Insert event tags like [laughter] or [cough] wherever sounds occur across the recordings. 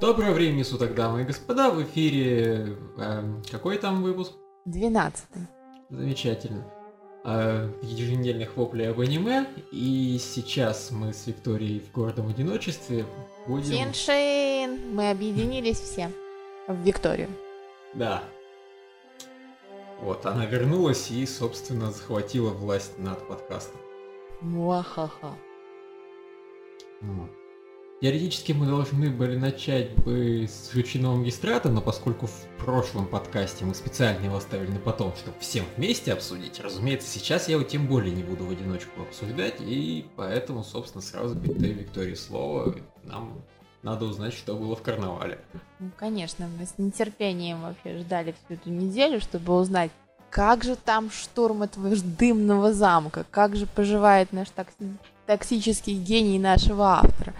Доброго времени суток, дамы и господа, в эфире... э, какой там выпуск? Двенадцатый. Замечательно. Э, еженедельных воплей об аниме, и сейчас мы с Викторией в гордом одиночестве будем... Кеншин! Мы объединились все в Викторию. Да. Вот, она вернулась и, собственно, захватила власть над подкастом. Муахаха. Вот. Теоретически мы должны были начать бы с жучиного магистрата, но поскольку в прошлом подкасте мы специально его оставили на потом, чтобы всем вместе обсудить, разумеется, сейчас я его тем более не буду в одиночку обсуждать, и поэтому, собственно, сразу передаю Виктории слово. Нам надо узнать, что было в карнавале. Ну, конечно, мы с нетерпением вообще ждали всю эту неделю, чтобы узнать, как же там штурм этого дымного замка, как же поживает наш токси- токсический гений нашего автора.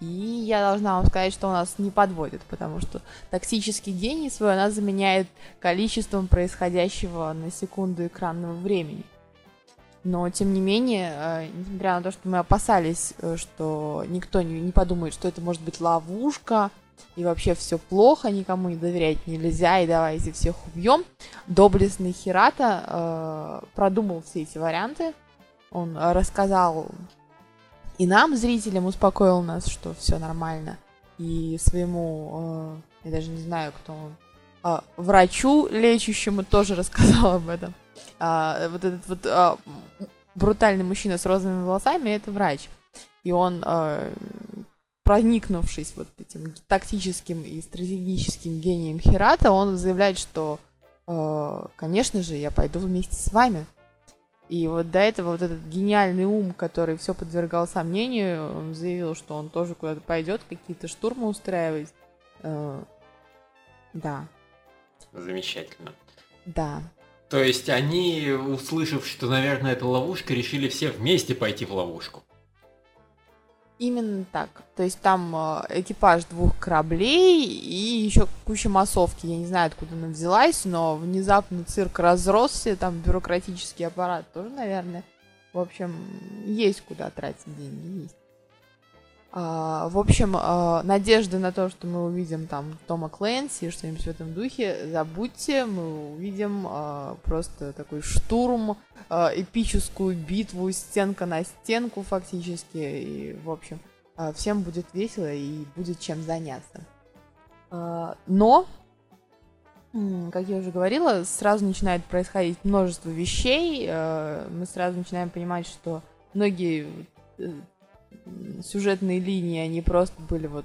И я должна вам сказать, что у нас не подводит, потому что токсический гений свой она заменяет количеством происходящего на секунду экранного времени. Но, тем не менее, э, несмотря на то, что мы опасались, э, что никто не, не подумает, что это может быть ловушка, и вообще все плохо, никому не доверять нельзя, и давайте всех убьем, доблестный Хирата э, продумал все эти варианты, он рассказал и нам, зрителям, успокоил нас, что все нормально. И своему, э, я даже не знаю, кто он, э, врачу лечащему тоже [laughs] рассказал об этом. А, вот этот вот а, брутальный мужчина с розовыми волосами это врач. И он, э, проникнувшись вот этим тактическим и стратегическим гением Хирата, он заявляет, что, э, конечно же, я пойду вместе с вами. И вот до этого вот этот гениальный ум, который все подвергал сомнению, он заявил, что он тоже куда-то пойдет, какие-то штурмы устраивать. Э, да, Замечательно. да. То есть они, услышав, что, наверное, это ловушка, решили все вместе пойти в ловушку. Именно так. То есть там э, экипаж двух кораблей и еще куча массовки. Я не знаю, откуда она взялась, но внезапно цирк разросся, там бюрократический аппарат тоже, наверное. В общем, есть куда тратить деньги, есть. А, в общем, а, надежды на то, что мы увидим там Тома Клэнси, что-нибудь в этом духе, забудьте, мы увидим а, просто такой штурм, эпическую битву стенка на стенку фактически, и, в общем, всем будет весело и будет чем заняться. Но, как я уже говорила, сразу начинает происходить множество вещей, мы сразу начинаем понимать, что многие э, сюжетные линии, они просто были вот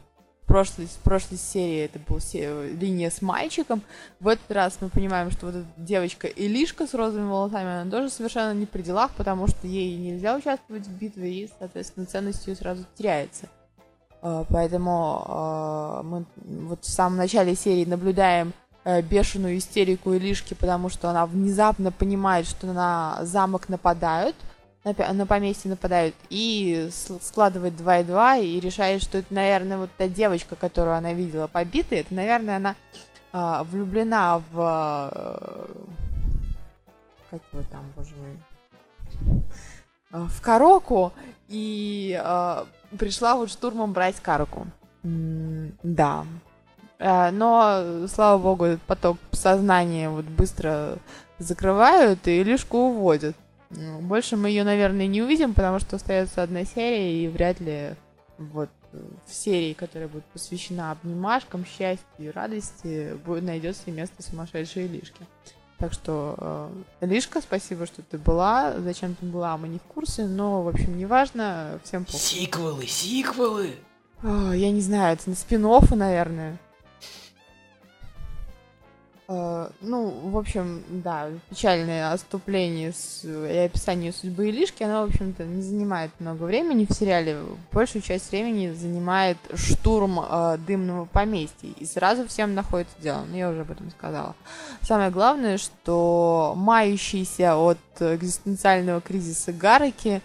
прошлой, в прошлой серии это была линия с мальчиком. В этот раз мы понимаем, что вот эта девочка Илишка с розовыми волосами, она тоже совершенно не при делах, потому что ей нельзя участвовать в битве, и, соответственно, ценность ее сразу теряется. А, Поэтому а, мы вот в самом начале серии наблюдаем э, бешеную истерику Илишки, потому что она внезапно понимает, что на замок нападают, на, на поместье нападают, и складывает 2 и 2 и решает, что это, наверное, вот та девочка, которую она видела побитой, это, наверное, она а, влюблена в... э, как его там, боже мой? А, В Кароку, и а, пришла вот штурмом брать Кароку. М, Да. Э, Но, слава богу, поток сознания вот быстро закрывают и Илишку уводят. Ну, Больше мы ее, наверное, не увидим, потому что остается одна серия, и вряд ли вот э, в серии, которая будет посвящена обнимашкам, счастью и радости, будет найдется место сумасшедшей Лишки. Так что, э, Лишка, спасибо, что ты была. Зачем ты была, мы не в курсе, но, в общем, неважно. Всем похуй. Сиквелы, сиквелы! А, Я не знаю, это на спин наверное. Э, Ну, в общем, да, печальное отступление с, и описание судьбы Илишки, оно, в общем-то, не занимает много времени в сериале. Большую часть времени занимает штурм э, дымного поместья. И сразу всем находится дело. Ну, я уже об этом сказала. Самое главное, что мающийся от экзистенциального кризиса Гараки,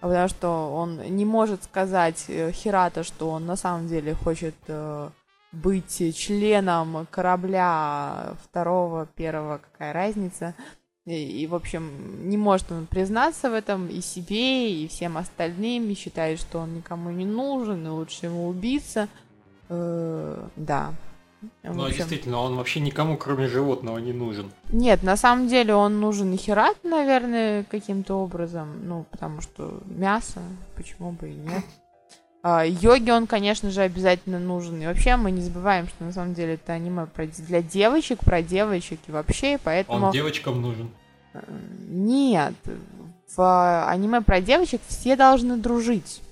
потому что он не может сказать э, Хирата, что он на самом деле хочет э, быть членом корабля второго, первого, какая разница. И, и, в общем, не может он признаться в этом и себе, и всем остальным, и считает, что он никому не нужен, и лучше ему убиться. Э, да. Ну, а действительно, он вообще никому, кроме животного, не нужен. Нет, на самом деле он нужен и Херат, наверное, каким-то образом. Ну, потому что мясо, почему бы и нет. А, йоги он, конечно же, обязательно нужен. И вообще мы не забываем, что на самом деле это аниме для девочек, про девочек и вообще, поэтому... Он девочкам нужен. Э, нет. В аниме про девочек все должны дружить.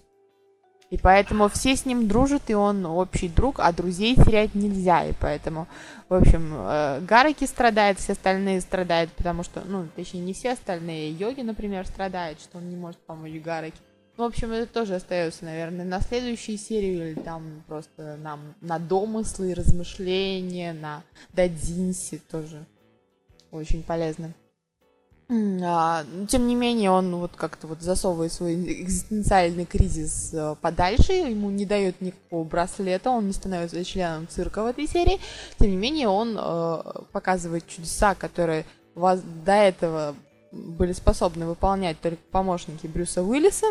И поэтому все с ним дружат, и он общий друг, а друзей терять нельзя. И поэтому, в общем, э, Гараки страдает, все остальные страдают, потому что, ну, точнее, не все остальные. Йоги, например, страдает, что он не может помочь Гараки. В общем, это тоже остается, наверное, на следующей серии, или там просто нам на домыслы, размышления, на дадинси тоже очень полезно. А, тем не менее, он вот как-то вот засовывает свой экзистенциальный кризис э, подальше, ему не дает никакого браслета, он не становится членом цирка в этой серии. Тем не менее, он э, показывает чудеса, которые до этого были способны выполнять только помощники Брюса Уиллиса.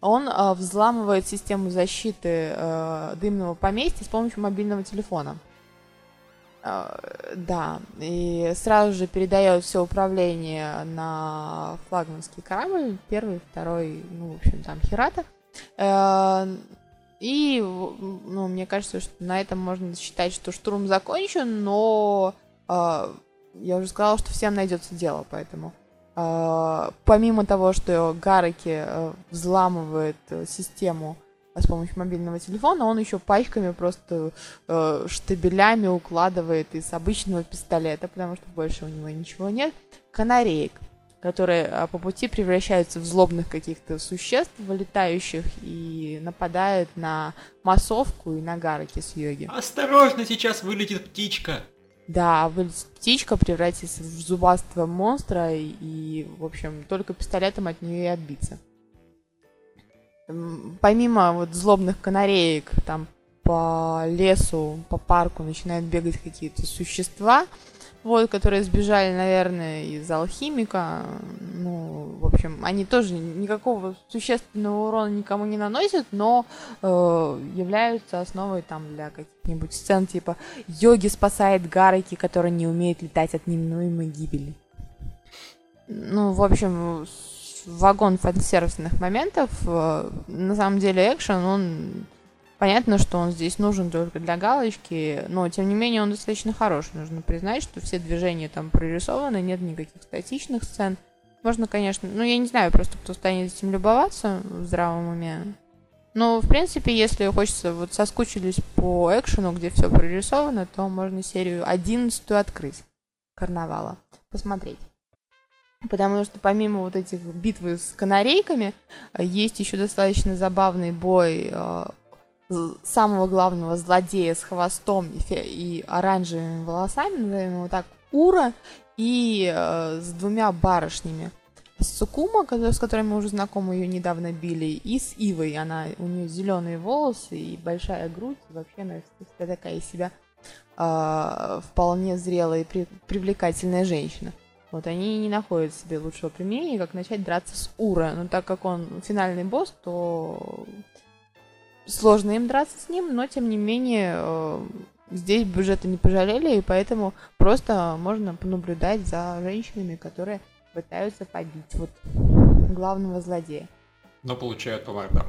Он э, взламывает систему защиты э, дымного поместья с помощью мобильного телефона. Э, да, и сразу же передает все управление на флагманский корабль, первый, второй, ну, в общем, там Хирата. Э, и, ну, мне кажется, что на этом можно считать, что штурм закончен, но э, я уже сказала, что всем найдется дело, поэтому помимо того, что Гараки взламывает систему с помощью мобильного телефона, он еще пачками просто э, штабелями укладывает из обычного пистолета, потому что больше у него ничего нет, канареек, которые э, по пути превращаются в злобных каких-то существ, вылетающих и нападают на массовку и на гарки с йоги. Осторожно, сейчас вылетит птичка! Да, вылетит птичка, превратится в зубастого монстра, и, и, в общем, только пистолетом от нее и отбиться. Помимо вот злобных канареек, там по лесу, по парку начинают бегать какие-то существа, вот, которые сбежали, наверное, из алхимика. Ну, в общем, они тоже никакого существенного урона никому не наносят, но э, являются основой там для каких-нибудь сцен, типа йоги спасает Гараки, который не умеет летать от неминуемой гибели. Ну, в общем, вагон фан-сервисных моментов. Э, на самом деле экшен, он... Понятно, что он здесь нужен только для галочки, но тем не менее он достаточно хороший. Нужно признать, что все движения там прорисованы, нет никаких статичных сцен. Можно, конечно, ну я не знаю просто, кто станет этим любоваться в здравом уме. Но, в принципе, если хочется, вот соскучились по экшену, где все прорисовано, то можно серию 11 открыть карнавала, посмотреть. Потому что помимо вот этих битвы с канарейками, э, есть еще достаточно забавный бой э, самого главного злодея с хвостом и, и оранжевыми волосами, назовем его так, Ура, и э, с двумя барышнями. С Сукума, с которой мы уже знакомы, ее недавно били, и с Ивой. Она, у нее зеленые волосы и большая грудь, и вообще она такая из себя э, вполне зрелая и при, привлекательная женщина. Вот они не находят себе лучшего применения, как начать драться с Ура. Но так как он финальный босс, то сложно им драться с ним, но тем не менее э, здесь бюджета не пожалели, и поэтому просто можно понаблюдать за женщинами, которые пытаются побить вот главного злодея. Но получают по мордам.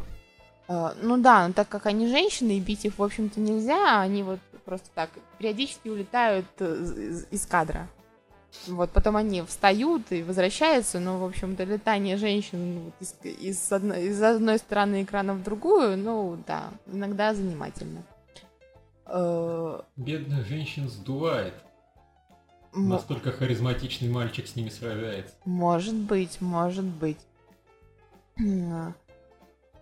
Uh, ну да, но так как они женщины, и бить их, в общем-то, нельзя, они вот просто так периодически улетают из, из кадра. Вот, потом они встают и возвращаются, но, в общем-то, летание женщин ну, из, из, одной, из одной стороны экрана в другую, ну, да, иногда занимательно. Э, Бедных женщин сдувает. М- Настолько харизматичный мальчик с ними сражается. Может быть, может быть. [clears throat]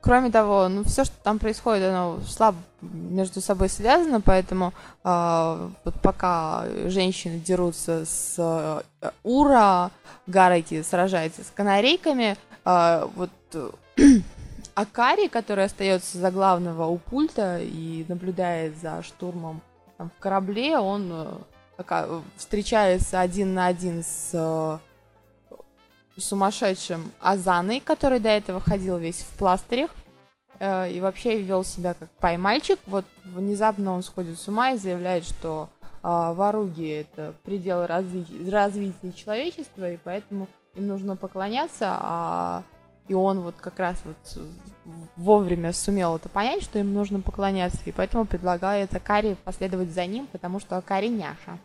Кроме того, ну все, что там происходит, оно слабо между собой связано, поэтому э, вот пока женщины дерутся с э, Ура, Гараки сражается с канарейками, э, вот Акари, который остается за главного у пульта и наблюдает за штурмом там, в корабле, он э, встречается один на один с э, сумасшедшим Азаной, который до этого ходил весь в пластырях. э, и вообще вел себя как пай-мальчик. Вот внезапно он сходит с ума и заявляет, что э, воруги — это предел разви- развития человечества, и поэтому им нужно поклоняться, а и он вот как раз вот вовремя сумел это понять, что им нужно поклоняться, и поэтому предлагает Акари последовать за ним, потому что Акари няша.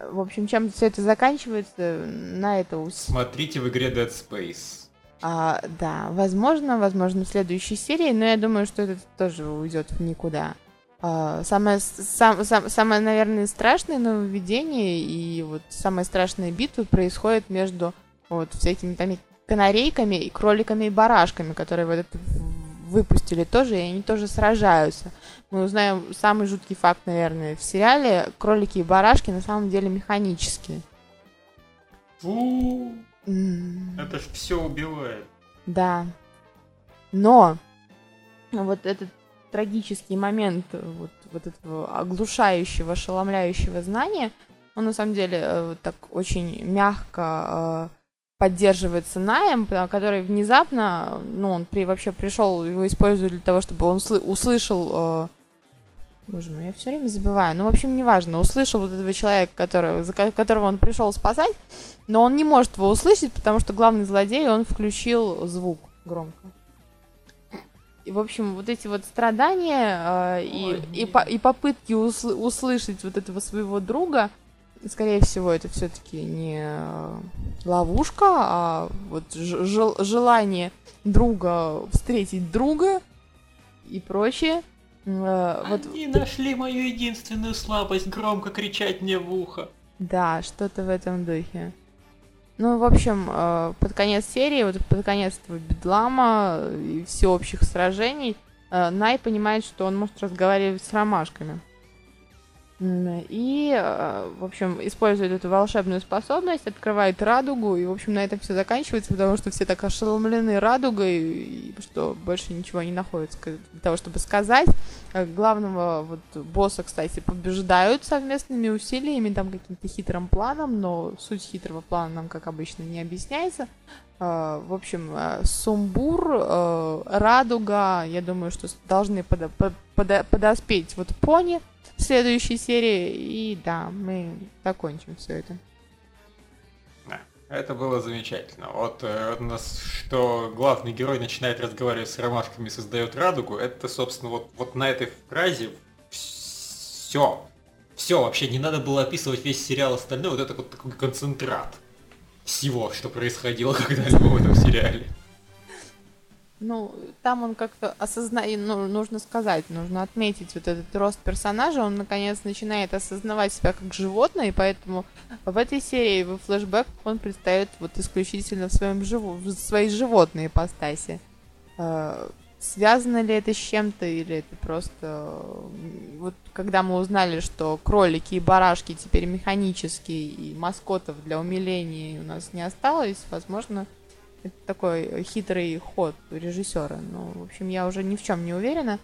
В общем, чем все это заканчивается, на это... Ус... Смотрите в игре Dead Space. А, да, возможно, возможно, в следующей серии, но я думаю, что это тоже уйдет в никуда. А, самое, сам, сам, самое, наверное, страшное нововведение и вот самая страшная битва происходит между вот всякими там канарейками и кроликами и барашками, которые вот это выпустили тоже, и они тоже сражаются. Мы узнаем самый жуткий факт, наверное, в сериале. Кролики и барашки на самом деле механические. Фу, это ж все убивает. Да. Но вот этот трагический момент вот, вот этого оглушающего, ошеломляющего знания, он на самом деле э, так очень мягко э, поддерживается Наем, который внезапно, ну, он при, вообще пришел, его используют для того, чтобы он услышал... Э, боже мой, я все время забываю. Ну, в общем, неважно. Услышал вот этого человека, который, за которого он пришел спасать, но он не может его услышать, потому что главный злодей, он включил звук громко. И, в общем, вот эти вот страдания э, и, и, по, и попытки усл- услышать вот этого своего друга, скорее всего, это все-таки не э, ловушка, а вот желание друга встретить друга и прочее. Э, Они вот... нашли мою единственную слабость громко кричать мне в ухо. Да, что-то в этом духе. Ну, в общем, э, под конец серии, вот под конец этого бедлама и всеобщих сражений, Най понимает, что он может разговаривать с ромашками. И, э, в общем, использует эту волшебную способность, открывает радугу, и, в общем, на этом все заканчивается, потому что все так ошеломлены радугой, что больше ничего не находится для того, чтобы сказать. Э, главного вот босса, кстати, побеждают совместными усилиями, там каким-то хитрым планом, но суть хитрого плана нам, как обычно, не объясняется. Э, в общем, Сумбур, Радуга, я думаю, что должны подоспеть вот пони, в следующей серии. И да, мы закончим все это. Да, это было замечательно. Вот, э, у нас, что главный герой начинает разговаривать с ромашками и создает радугу, это, собственно, вот, вот на этой фразе все. Все, вообще не надо было описывать весь сериал остальной, вот это вот такой концентрат всего, что происходило когда-либо в этом сериале. Ну, там он как-то осознает, ну, нужно сказать, нужно отметить вот этот рост персонажа, он наконец начинает осознавать себя как животное, и поэтому в этой серии, в флешбэк, он предстает вот исключительно в, своем живу, в своей животной ипостаси. Э, связано ли это с чем-то, или это просто... Вот когда мы узнали, что кролики и барашки теперь механические, и маскотов для умиления у нас не осталось, возможно, это такой хитрый ход режиссера. Ну, в общем, я уже ни в чем не уверена.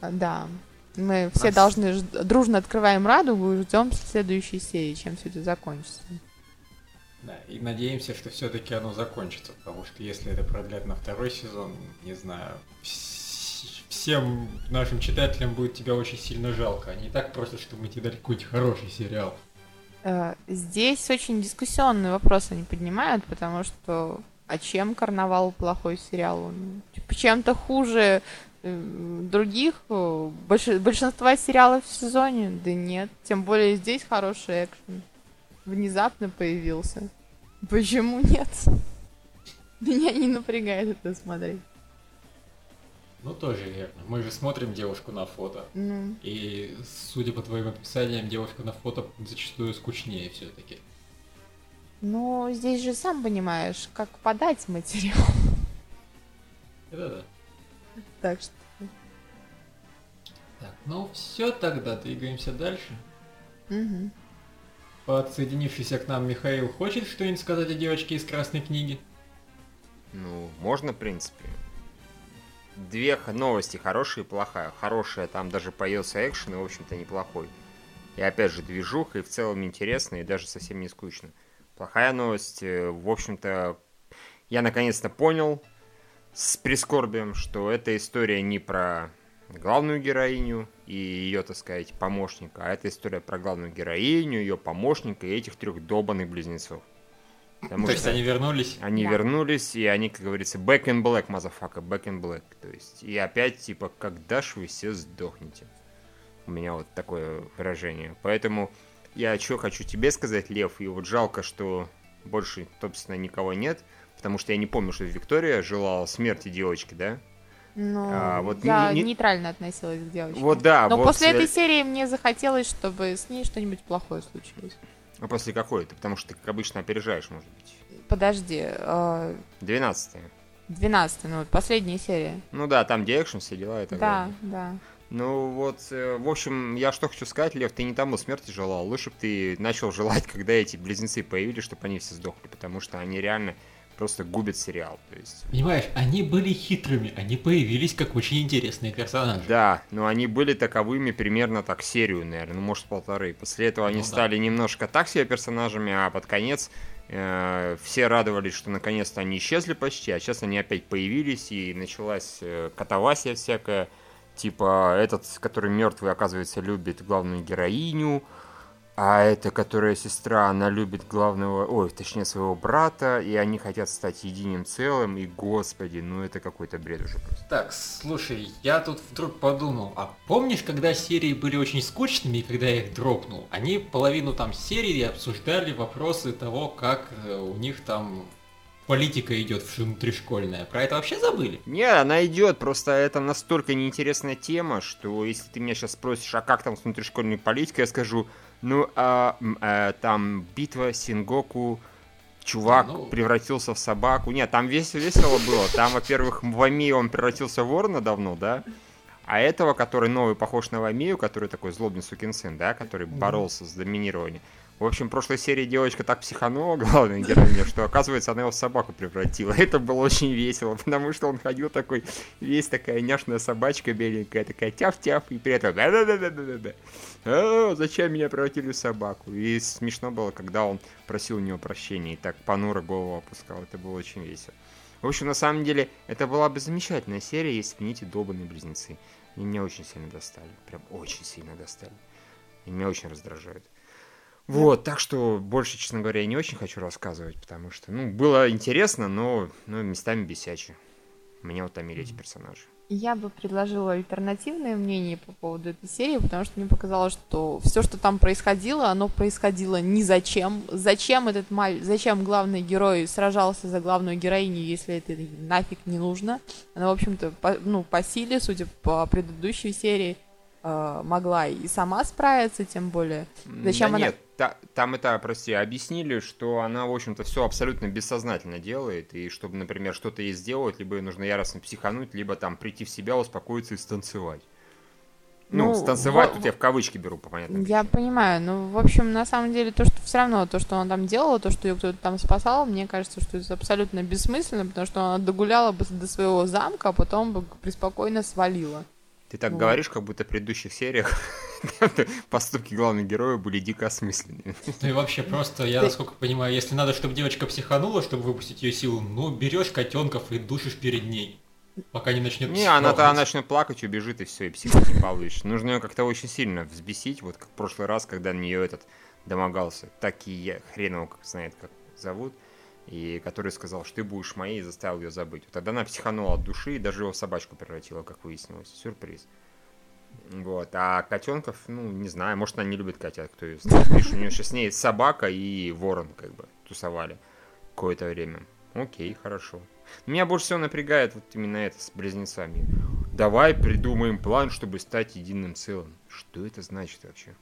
А, да. Мы все должны дружно открываем радугу и ждем следующей серии, чем все это закончится. Да, и надеемся, что все-таки оно закончится, потому что если это продлят на второй сезон, не знаю, всем нашим читателям будет тебя очень сильно жалко. Они и так просят, чтобы мы тебе дали какой-нибудь хороший сериал. Э, здесь очень дискуссионный вопрос они поднимают, потому что а чем «Карнавал» плохой сериал? Он типа, чем-то хуже э, других больш... большинства сериалов в сезоне? Да нет. Тем более здесь хороший экшен. Внезапно появился. Почему нет? [laughs] Меня не напрягает это смотреть. Ну, тоже верно. Мы же смотрим девушку на фото. Ну. И, судя по твоим описаниям, девушка на фото зачастую скучнее все-таки. Ну, здесь же сам понимаешь, как подать материал. Это да. Так что... Так, ну все тогда, двигаемся дальше. Угу. Подсоединившийся к нам Михаил хочет что-нибудь сказать о девочке из Красной книги? Ну, можно, в принципе. Две новости, хорошая и плохая. Хорошая, там даже появился экшен, и, в общем-то, неплохой. И опять же, движуха, и в целом интересно, и даже совсем не скучно. Плохая новость, э, в общем-то, я наконец-то понял, с прискорбием, что эта история не про главную героиню и ее, так сказать, помощника, а это история про главную героиню, ее помощника и этих трех долбанных близнецов. Потому То есть они вернулись? Они да. вернулись, и они, как говорится, back in black, motherfucker, back in black. То есть, и опять, типа, когда ж вы все сдохнете? У меня вот такое выражение. Поэтому я что хочу тебе сказать, Лев, и вот жалко, что больше, собственно, никого нет, потому что я не помню, что Виктория желала смерти девочки, да? Ну, а, вот я не, нейтрально относилась к девочке. Вот да. Но вот после этой серии мне захотелось, чтобы с ней что-нибудь плохое случилось. А после какой? Ты потому что ты, как обычно, опережаешь, может быть. Подожди. Э... 12 12 ну вот последняя серия. Ну да, там где экшен, все дела и так да, далее. Да, да. Ну вот, э, в общем, я что хочу сказать, Лев, ты не тому смерти желал. Лучше бы ты начал желать, [laughs] когда эти близнецы появились, чтобы они все сдохли, потому что они реально просто губят сериал. То есть... Понимаешь, они были хитрыми, они появились как очень интересные персонажи. Да, но они были таковыми примерно так серию, наверное, ну может полторы. После этого они ну, стали да. немножко так себе персонажами, а под конец э, все радовались, что наконец-то они исчезли почти, а сейчас они опять появились и началась э, катавасия всякая. Типа этот, который мертвый, оказывается, любит главную героиню, а эта, которая сестра, она любит главного, ой, точнее своего брата, и они хотят стать единым целым, и господи, ну это какой-то бред уже просто. Так, слушай, я тут вдруг подумал, а помнишь, когда серии были очень скучными, и когда я их дропнул, они половину там серии обсуждали вопросы того, как э, у них там политика идет внутришкольная. Про это вообще забыли? Не, она идет, просто это настолько неинтересная тема, что если ты меня сейчас спросишь, а как там с внутришкольной политикой, я скажу, ну, а, а там битва Сингоку, чувак да, ну... превратился в собаку. Нет, там весь весело было. Там, во-первых, Вами он превратился в ворона давно, да? А этого, который новый, похож на Вамию, который такой злобный сукин сын, да, который боролся с доминированием, в общем, в прошлой серии девочка так психанула, [laughs] главная героиня, что, оказывается, она его в собаку превратила. Это было очень весело, потому что он ходил такой, весь такая няшная собачка беленькая, такая тяф-тяф, и при этом да-да-да-да-да-да. А, зачем меня превратили в собаку? И смешно было, когда он просил у него прощения и так понуро голову опускал. Это было очень весело. В общем, на самом деле, это была бы замечательная серия, если бы не эти долбанные близнецы. Они меня очень сильно достали. Прям очень сильно достали. И меня очень раздражают. Вот, так что больше, честно говоря, я не очень хочу рассказывать, потому что, ну, было интересно, но, но местами бесяче. Меня утомили эти персонажи. Я бы предложила альтернативное мнение по поводу этой серии, потому что мне показалось, что все, что там происходило, оно происходило ни зачем. Зачем этот маль... зачем главный герой сражался за главную героиню, если это нафиг не нужно? Она, в общем-то, по, ну, по силе, судя по предыдущей серии, э, могла и сама справиться, тем более. Зачем да она... Нет, та, там это, прости, объяснили, что она, в общем-то, все абсолютно бессознательно делает, и чтобы, например, что-то ей сделать, либо ей нужно яростно психануть, либо там прийти в себя, успокоиться и станцевать. Ну, ну станцевать, в... тут я в кавычки беру, по понятным Я понимаю, ну, в общем, на самом деле, то, что все равно, то, что она там делала, то, что ее кто-то там спасал, мне кажется, что это абсолютно бессмысленно, потому что она догуляла бы до своего замка, а потом бы преспокойно свалила. Ты так вот. говоришь, как будто в предыдущих сериях [laughs] [laughs] поступки главных героев были дико осмысленными. Ну и вообще просто, я насколько понимаю, если надо, чтобы девочка психанула, чтобы выпустить ее силу, ну берешь котенков и душишь перед ней. Пока не начнет Не, она-то начнет плакать, убежит и все, и психу не получишь. Нужно ее как-то очень сильно взбесить, вот как в прошлый раз, когда на нее этот домогался. Такие хрен его как знает, как зовут и который сказал, что ты будешь моей, и заставил ее забыть. Вот тогда она психанула от души и даже его собачку превратила, как выяснилось. Сюрприз. Вот. А котенков, ну, не знаю, может, она не любит котят, кто ее знает. Видишь, у нее сейчас с ней собака и ворон, как бы, тусовали какое-то время. Окей, хорошо. Меня больше всего напрягает вот именно это с близнецами. Давай придумаем план, чтобы стать единым целым. Что это значит вообще?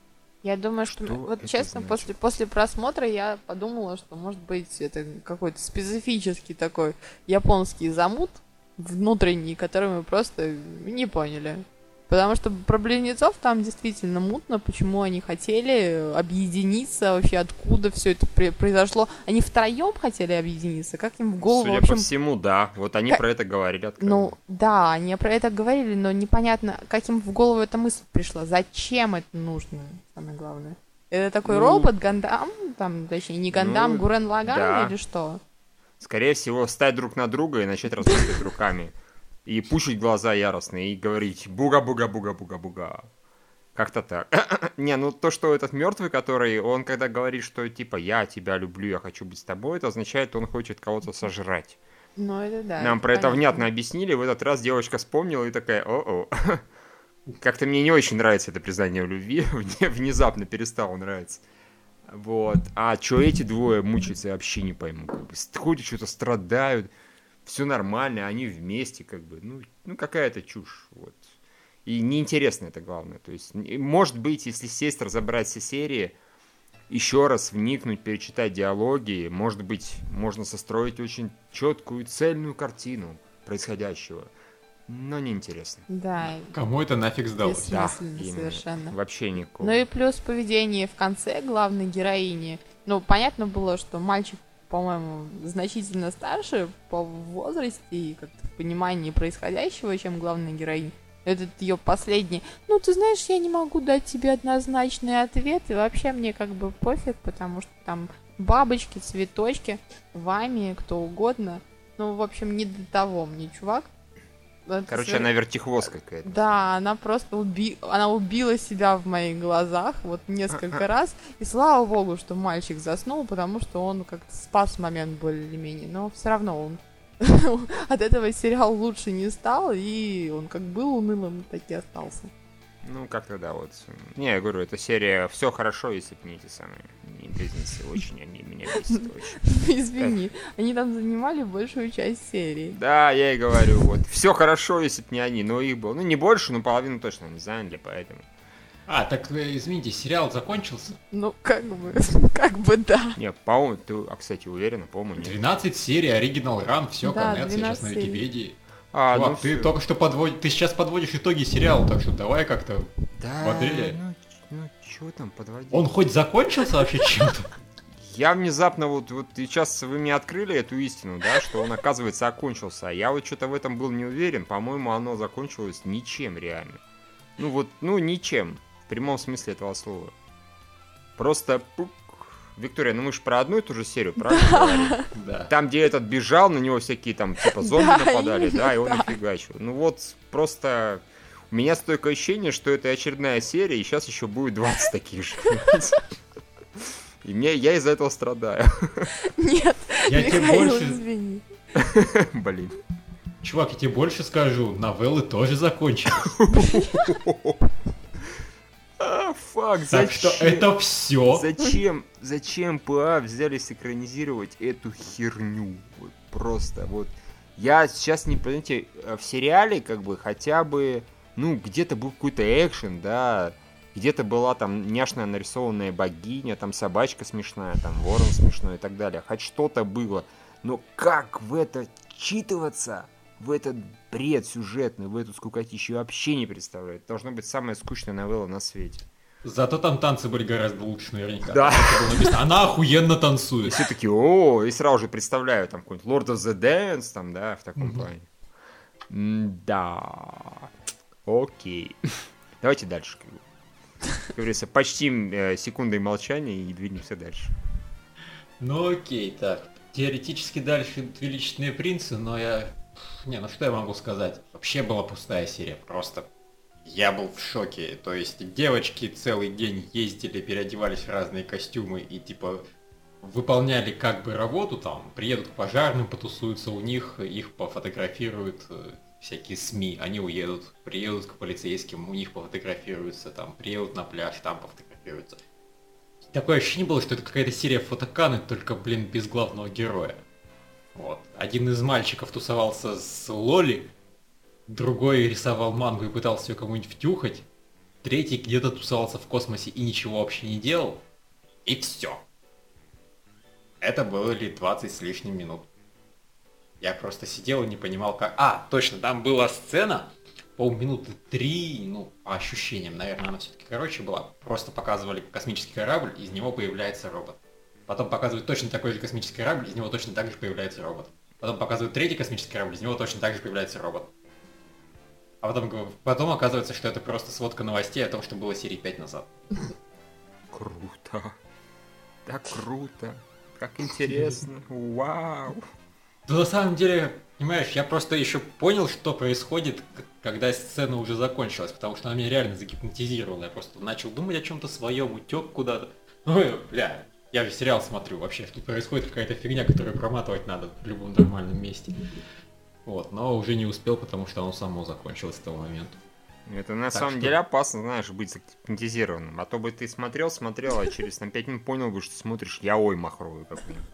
Я думаю, что, что вот честно, значит? после, после просмотра я подумала, что может быть это какой-то специфический такой японский замут внутренний, который мы просто не поняли. Потому что про близнецов там действительно мутно, почему они хотели объединиться, вообще откуда все это произошло. Они втроем хотели объединиться, как им в голову... Судя в общем... по всему, да. Вот они как... про это говорили откровенно. Ну, да, они про это говорили, но непонятно, как им в голову эта мысль пришла. Зачем это нужно, самое главное. Это такой ну... робот, Гандам, там, точнее, не Гандам, ну, Гурен Лаган да. или что? Скорее всего, встать друг на друга и начать размахивать руками. И пушить глаза яростно, и говорить «буга-буга-буга-буга-буга». Как-то так. [coughs] Не, ну то, что этот мертвый, который, он когда говорит, что типа «я тебя люблю, я хочу быть с тобой», это означает, что он хочет кого-то сожрать. Ну, это да. Нам это про это понятно. внятно объяснили, в этот раз девочка вспомнила и такая «о-о». [laughs] Как-то мне не очень нравится это признание в любви, [laughs] мне внезапно перестало нравиться. Вот. А что эти двое мучаются, я вообще не пойму. Как бы ходят, что-то страдают, все нормально, они вместе, как бы. Ну, ну какая-то чушь. Вот. И неинтересно это главное. То есть, может быть, если сесть, разобрать все серии, еще раз вникнуть, перечитать диалоги, может быть, можно состроить очень четкую, цельную картину происходящего. Но неинтересно. Да, Кому это нафиг сдалось? Да, именно. совершенно. Вообще никакого. Ну и плюс поведение в конце главной героини. Ну, понятно было, что мальчик, по-моему, значительно старше по возрасте и как-то понимании происходящего, чем главная героиня. Этот ее последний. Ну, ты знаешь, я не могу дать тебе однозначный ответ, и вообще мне как бы пофиг, потому что там бабочки, цветочки, вами, кто угодно. Ну, в общем, не до того мне, чувак. Короче, свер- она вертихвоз какая-то. да, она просто уби... она убила себя в моих глазах вот несколько раз. И слава богу, что мальчик заснул, потому что он как-то спас момент более-менее. Но все равно он [laughs] от этого сериал лучше не стал, и он как был унылым, так и остался. Ну, как-то да, вот. Не, я говорю, эта серия все хорошо, если бы не эти самые не близнецы. Очень они меня бесят [laughs] очень. Извини, они там занимали большую часть серии. Да, я и говорю, вот. Все хорошо, если бы не они, но их было. Ну, не больше, но половину точно не заняли, поэтому. А, так, э, извините, сериал закончился? Ну, как бы, [laughs] как бы да. Не, по-моему, ты, а, кстати, уверена, по-моему, нет. 12 серий, оригинал ран, все, Да, конец, я сейчас 12 на серий. Википедии. А, Чувак, ну ты всё. только что подводишь, ты сейчас подводишь итоги сериала, так что давай как-то... Да, бодрее. ну, ну что там подводить? Он хоть закончился вообще чем-то? Я внезапно вот, вот сейчас вы мне открыли эту истину, да, что он, оказывается, окончился. А я вот что-то в этом был не уверен. По-моему, оно закончилось ничем реально. Ну вот, ну ничем. В прямом смысле этого слова. Просто пук. Виктория, ну мы же про одну и ту же серию, правильно? [laughs] Да. Там, где этот бежал, на него всякие там типа зомби Да, нападали, да, и он их фигачил. Ну вот, просто у меня стойкое ощущение, что это очередная серия, и сейчас еще будет 20 таких же. [laughs] И мне, я из-за этого страдаю. [laughs] Нет, Я тебе Михаил, больше... извини. Блин. Чувак, я тебе больше скажу, новеллы тоже закончились. А, фак, Так что зачем? это все. Зачем, зачем ПА взялись экранизировать эту херню? Вот просто, вот. Я сейчас не, понимаете, э, в сериале как бы хотя бы, ну, где-то был какой-то экшен, да, где-то была там няшная нарисованная богиня, там собачка смешная, там ворон смешной и так далее. Хоть что-то было. Но как в это читываться? В этот бред сюжетный, в эту скукотищу я вообще не представляю. Это должна быть самая скучная новелла на свете. Зато там танцы были гораздо лучше наверняка. Да. Написано, Она охуенно И танцует. все такие, о, и сразу же представляю там какой-нибудь Lord of the Dance, там, да, в таком Мгм. плане. Да. Окей. Давайте дальше. Как, говорится, почтим э, секундой молчания и двинемся дальше. Ну окей, так. Теоретически дальше величественные принцы, но я... Не, ну что я могу сказать? Вообще была пустая серия, просто... Я был в шоке. То есть девочки целый день ездили, переодевались в разные костюмы и типа выполняли как бы работу там, приедут к пожарным, потусуются у них, их пофотографируют э, всякие СМИ, они уедут, приедут к полицейским, у них пофотографируются, там, приедут на пляж, там пофотографируются. Такое ощущение было, что это какая-то серия фотоканы, только, блин, без главного героя. Вот. Один из мальчиков тусовался с Лоли, другой рисовал мангу и пытался ее кому-нибудь втюхать, третий где-то тусовался в космосе и ничего вообще не делал. И все. Это было ли 20 с лишним минут. Я просто сидел и не понимал, как... А, точно, там была сцена, по минуты три, ну, по ощущениям, наверное, она все-таки короче была. Просто показывали космический корабль, из него появляется робот. Потом показывают точно такой же космический корабль, из него точно так же появляется робот. Потом показывают третий космический корабль, из него точно так же появляется робот. А потом, потом оказывается, что это просто сводка новостей о том, что было серии 5 назад. Круто. Так круто. Как интересно. Вау. Да на самом деле, понимаешь, я просто еще понял, что происходит, когда сцена уже закончилась, потому что она меня реально загипнотизировала. Я просто начал думать о чем-то своем, утек куда-то. Ой, бля, я же сериал смотрю, вообще, что происходит какая-то фигня, которую проматывать надо в любом нормальном месте. Вот, но уже не успел, потому что оно само закончилось с того момента. Это на Так самом что- деле опасно, знаешь, быть загипнотизированным. А то бы ты смотрел, смотрел, а через там 5 минут понял бы, что смотришь яой махровый какой-нибудь.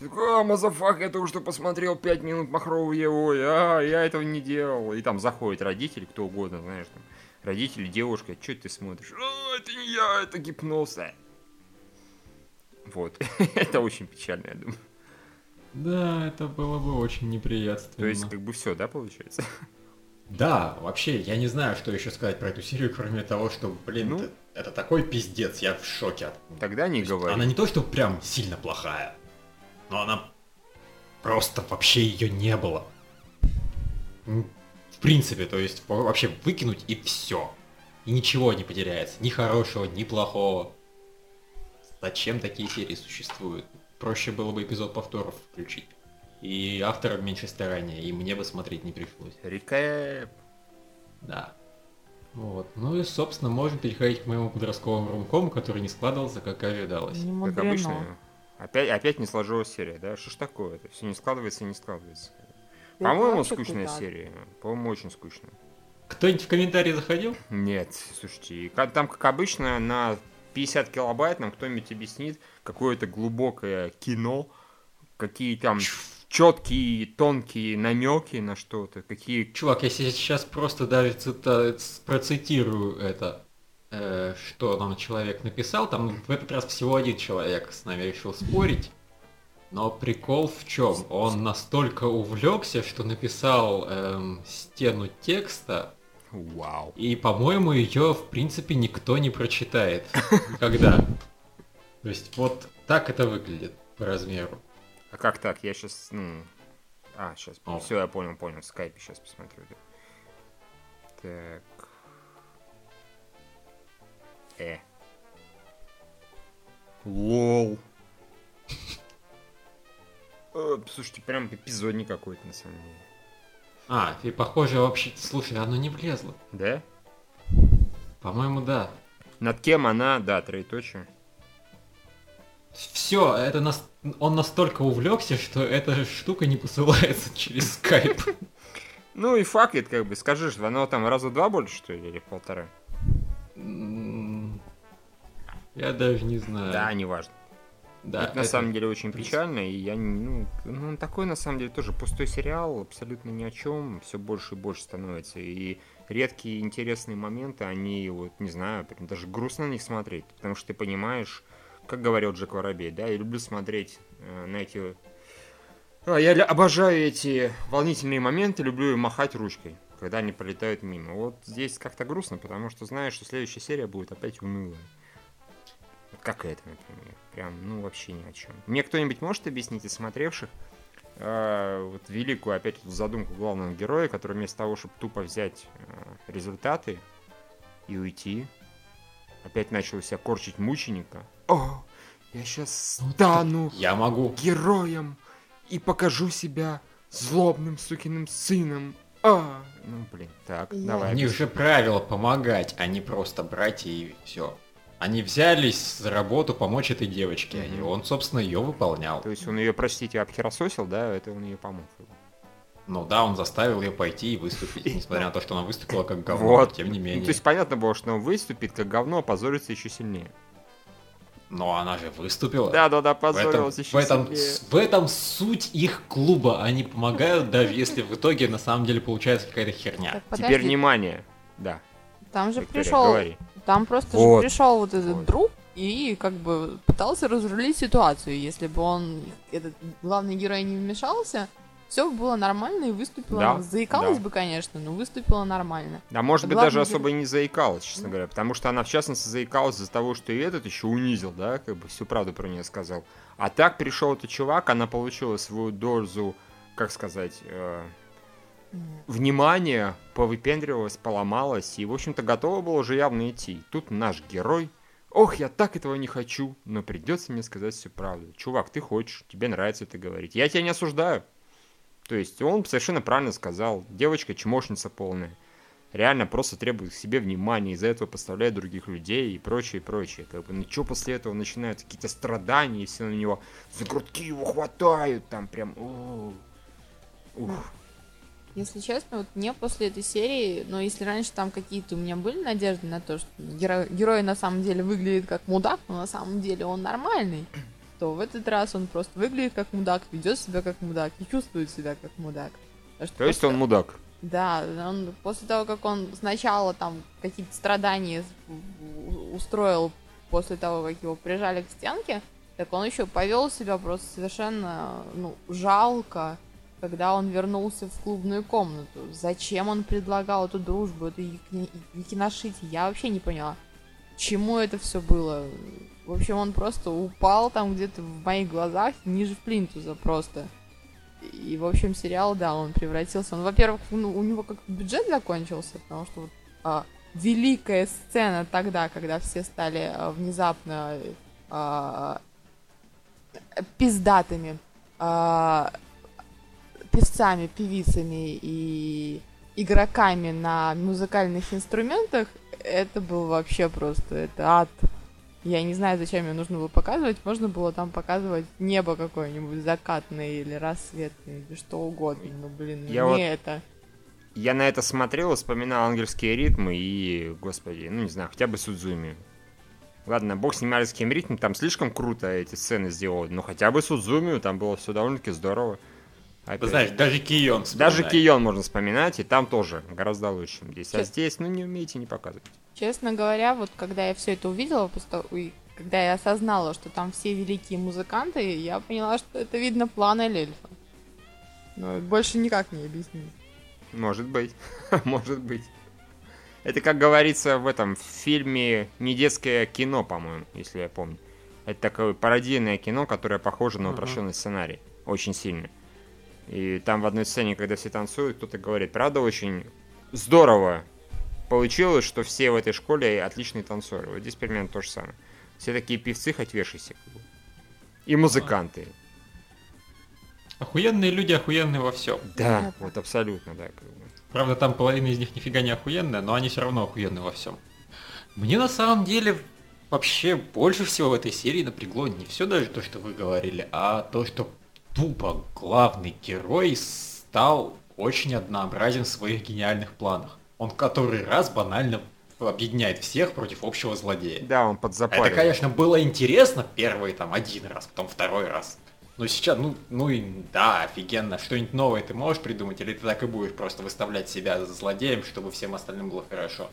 Такой, А, мазафак, я только что посмотрел 5 минут махровый яой, а, я этого не делал. И там заходит родитель, кто угодно, знаешь, там, родители, девушка, что ты смотришь? А, это не я, это гипноз. А». Вот, [laughs] это очень печально, я думаю. Да, это было бы очень неприятно. То есть, как бы все, да, получается? Да, вообще, я не знаю, что еще сказать про эту серию, кроме того, что, блин, Ну. это, это такой пиздец, я в шоке от Тогда не говори. Она не то, что прям сильно плохая, но она просто вообще ее не было. В принципе, то есть во- вообще выкинуть и все. И ничего не потеряется. Ни хорошего, ни плохого. Зачем такие серии существуют? Проще было бы эпизод повторов включить. И авторам меньше старания, и мне бы смотреть не пришлось. Рекэп. Да. Вот. Ну и, собственно, можем переходить к моему подростковому румкому, который не складывался, как ожидалось. Не Как обычно. Опять, опять не сложилась серия, да? Что ж такое? Это все не складывается и не складывается. По-моему, скучная серия. По-моему, очень скучная. Кто-нибудь в комментарии заходил? Нет, слушайте, и там, как обычно, на 50 килобайт нам кто-нибудь объяснит какое-то глубокое кино, какие там четкие, тонкие намеки на что-то, какие... Чувак, я се- сейчас просто даже цита- процитирую это, э, что нам человек написал. Там в этот раз всего один человек с нами решил спорить. Но прикол в чем? Он настолько увлекся, что написал эм, стену текста, Вау. и, по-моему, ее, в принципе, никто не прочитает. [laughs] Никогда. То есть, вот так это выглядит по размеру. А как так? Я сейчас, ну... А, сейчас. О. Все, я понял, понял. В скайпе сейчас посмотрю. да. Так. Э. Лол. Э, Слушайте, прям эпизодник какой-то, на самом деле. А, и похоже вообще... Слушай, оно не влезло. Да? По-моему, да. Над кем она, да, троеточие. Все, это нас... он настолько увлекся, что эта штука не посылается через скайп. Ну и факт, как бы, скажи, что оно там раза два больше, что ли, или полтора? Я даже не знаю. Да, неважно. Да, это, на самом деле очень печально, и я, ну, ну, такой, на самом деле, тоже пустой сериал, абсолютно ни о чем, все больше и больше становится, и редкие интересные моменты, они, вот, не знаю, прям даже грустно на них смотреть, потому что ты понимаешь, как говорил Джек Воробей, да, я люблю смотреть э, на эти... А, я обожаю эти волнительные моменты, люблю махать ручкой, когда они пролетают мимо. Вот здесь как-то грустно, потому что знаешь, что следующая серия будет опять унылая. Как это, например. Прям, ну, вообще ни о чем. Мне кто-нибудь может объяснить из смотревших э, вот великую опять эту задумку главного героя, который вместо того, чтобы тупо взять э, результаты и уйти, опять начал себя корчить мученика. О, я сейчас Ну, стану Я могу. героем и покажу себя злобным сукиным сыном. А, ну блин, так, Я- давай. У них же правило помогать, а не просто брать и все. Они взялись за работу помочь этой девочке, и Мгм. он, собственно, ее выполнял. То есть он ее, простите, обхерососил, да, это он ей помог. Ну да, он заставил ее пойти и выступить, [laughs] несмотря на то, что она выступила как говно, Вот. тем не Ну, менее. то есть понятно было, что он выступит как говно, опозорится еще сильнее. Но она же выступила. Да, да, да, В этом, позорился в, еще этом, сильнее. в этом суть их клуба. Они помогают, даже если в итоге на самом деле получается какая-то херня. Так, Теперь внимание. Да, Там же Виктория, пришел, говори. там просто Вот. же пришел вот этот Вот. друг и как бы пытался разрулить ситуацию. Если бы он, этот главный герой не вмешался, все было нормально и выступила. Да, заикалась да. бы, конечно, но выступила нормально. Да, может А быть, даже герой- особо и не заикалась, честно говоря. Потому что она, в частности, заикалась из-за того, что и этот еще унизил, да, как бы всю правду про нее сказал. А так пришел этот чувак, она получила свою дозу, как сказать, э, внимания, повыпендривалась, поломалась, и, в общем-то, готова была уже явно идти. Тут наш герой. Ох, я так этого не хочу, но придется мне сказать всю правду. Чувак, ты хочешь, тебе нравится это говорить. Я тебя не осуждаю. То есть он совершенно правильно сказал, девочка чмошница полная. Реально просто требует к себе внимания, из-за этого подставляет других людей и прочее, прочее. Как бы, ну что после этого начинаются какие-то страдания, и все на него за грудки его хватают, там прям... Ух. Если честно, вот мне после этой серии, но если раньше там какие-то у меня были надежды на то, что геро- герой на самом деле выглядит как мудак, но на самом деле он нормальный, то в этот раз он просто выглядит как мудак, ведет себя как мудак и чувствует себя как мудак. То есть после- он мудак. Да, он после того, как он сначала там какие-то страдания устроил после того, как его прижали к стенке, так он еще повел себя просто совершенно ну, жалко, когда он вернулся в клубную комнату. Зачем он предлагал эту дружбу, эту Яки- Якиношити, я вообще не поняла. Чему это все было? В общем, он просто упал там где-то в моих глазах ниже плинтуса просто. И, в общем, сериал, да, он превратился. Он, во-первых, ну, у него как бюджет закончился, потому что вот, а, великая сцена тогда, когда все стали а, внезапно а, пиздатыми а, певцами, певицами и игроками на музыкальных инструментах, это был вообще просто, это ад. Я не знаю, зачем ее нужно было показывать. Можно было там показывать небо какое-нибудь закатное или рассветное, или что угодно. Ну, блин, Я не вот- это. Я на это смотрел, вспоминал ангельские ритмы и, господи, ну не знаю, хотя бы Судзуми. Ладно, бог с ним ангельским ритмом, там слишком круто эти сцены сделали, но хотя бы Судзуми, там было все довольно-таки здорово. Опять Ты знаешь, же. даже Кион Даже. Кион можно вспоминать, и там тоже гораздо лучше, чем здесь. А Чё- здесь, ну не умеете, не показывать. Честно говоря, вот когда я все это увидела, после того- и когда я осознала, что там все великие музыканты, я поняла, что это видно план эльфа. Но больше никак не объяснить. Может быть, [laughs] может быть. Это, как говорится в этом фильме «Не детское кино», по-моему, если я помню. Это такое пародийное кино, которое похоже на упрощенный сценарий. Очень сильно. И там в одной сцене, когда все танцуют, кто-то говорит, правда, очень здорово получилось, что все в этой школе отличные танцоры. Вот здесь примерно то же самое. Все такие певцы, хоть вешайся. И музыканты. Охуенные люди охуенные во всем. Да, вот абсолютно, да. как бы. Правда, там половина из них нифига не охуенная, но они все равно охуенные во всем. Мне на самом деле вообще больше всего в этой серии напрягло не все даже то, что вы говорили, а то, что тупо главный герой стал очень однообразен в своих гениальных планах. Он который раз банально объединяет всех против общего злодея. Да, он подзапарил. Это, конечно, было интересно первый там один раз, потом второй раз. Но сейчас, ну, ну и да, офигенно, что-нибудь новое ты можешь придумать, или ты так и будешь просто выставлять себя за злодеем, чтобы всем остальным было хорошо.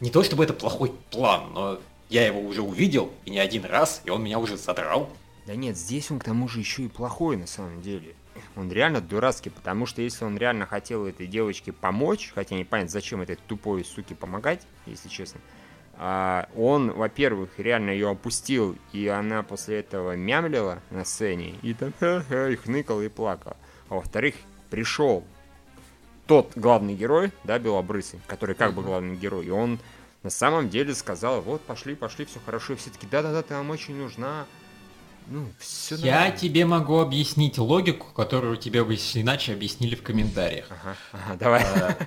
Не то чтобы это плохой план, но я его уже увидел, и не один раз, и он меня уже задрал. Да нет, здесь он к тому же еще и плохой на самом деле. Он реально дурацкий, потому что если он реально хотел этой девочке помочь, хотя не понятно, зачем этой тупой суке помогать, если честно, а, он, во-первых, реально ее опустил, и она после этого мямлила на сцене, и там ха-ха, и хныкала, и плакала. А во-вторых, пришел тот главный герой, да, Белобрысый, который как бы главный герой, и он на самом деле сказал, вот, пошли, пошли, все хорошо, и все таки да-да-да, ты нам очень нужна. Ну, все Я тебе могу объяснить логику, которую тебе бы иначе объяснили в комментариях. Ага, ага, давай. Э,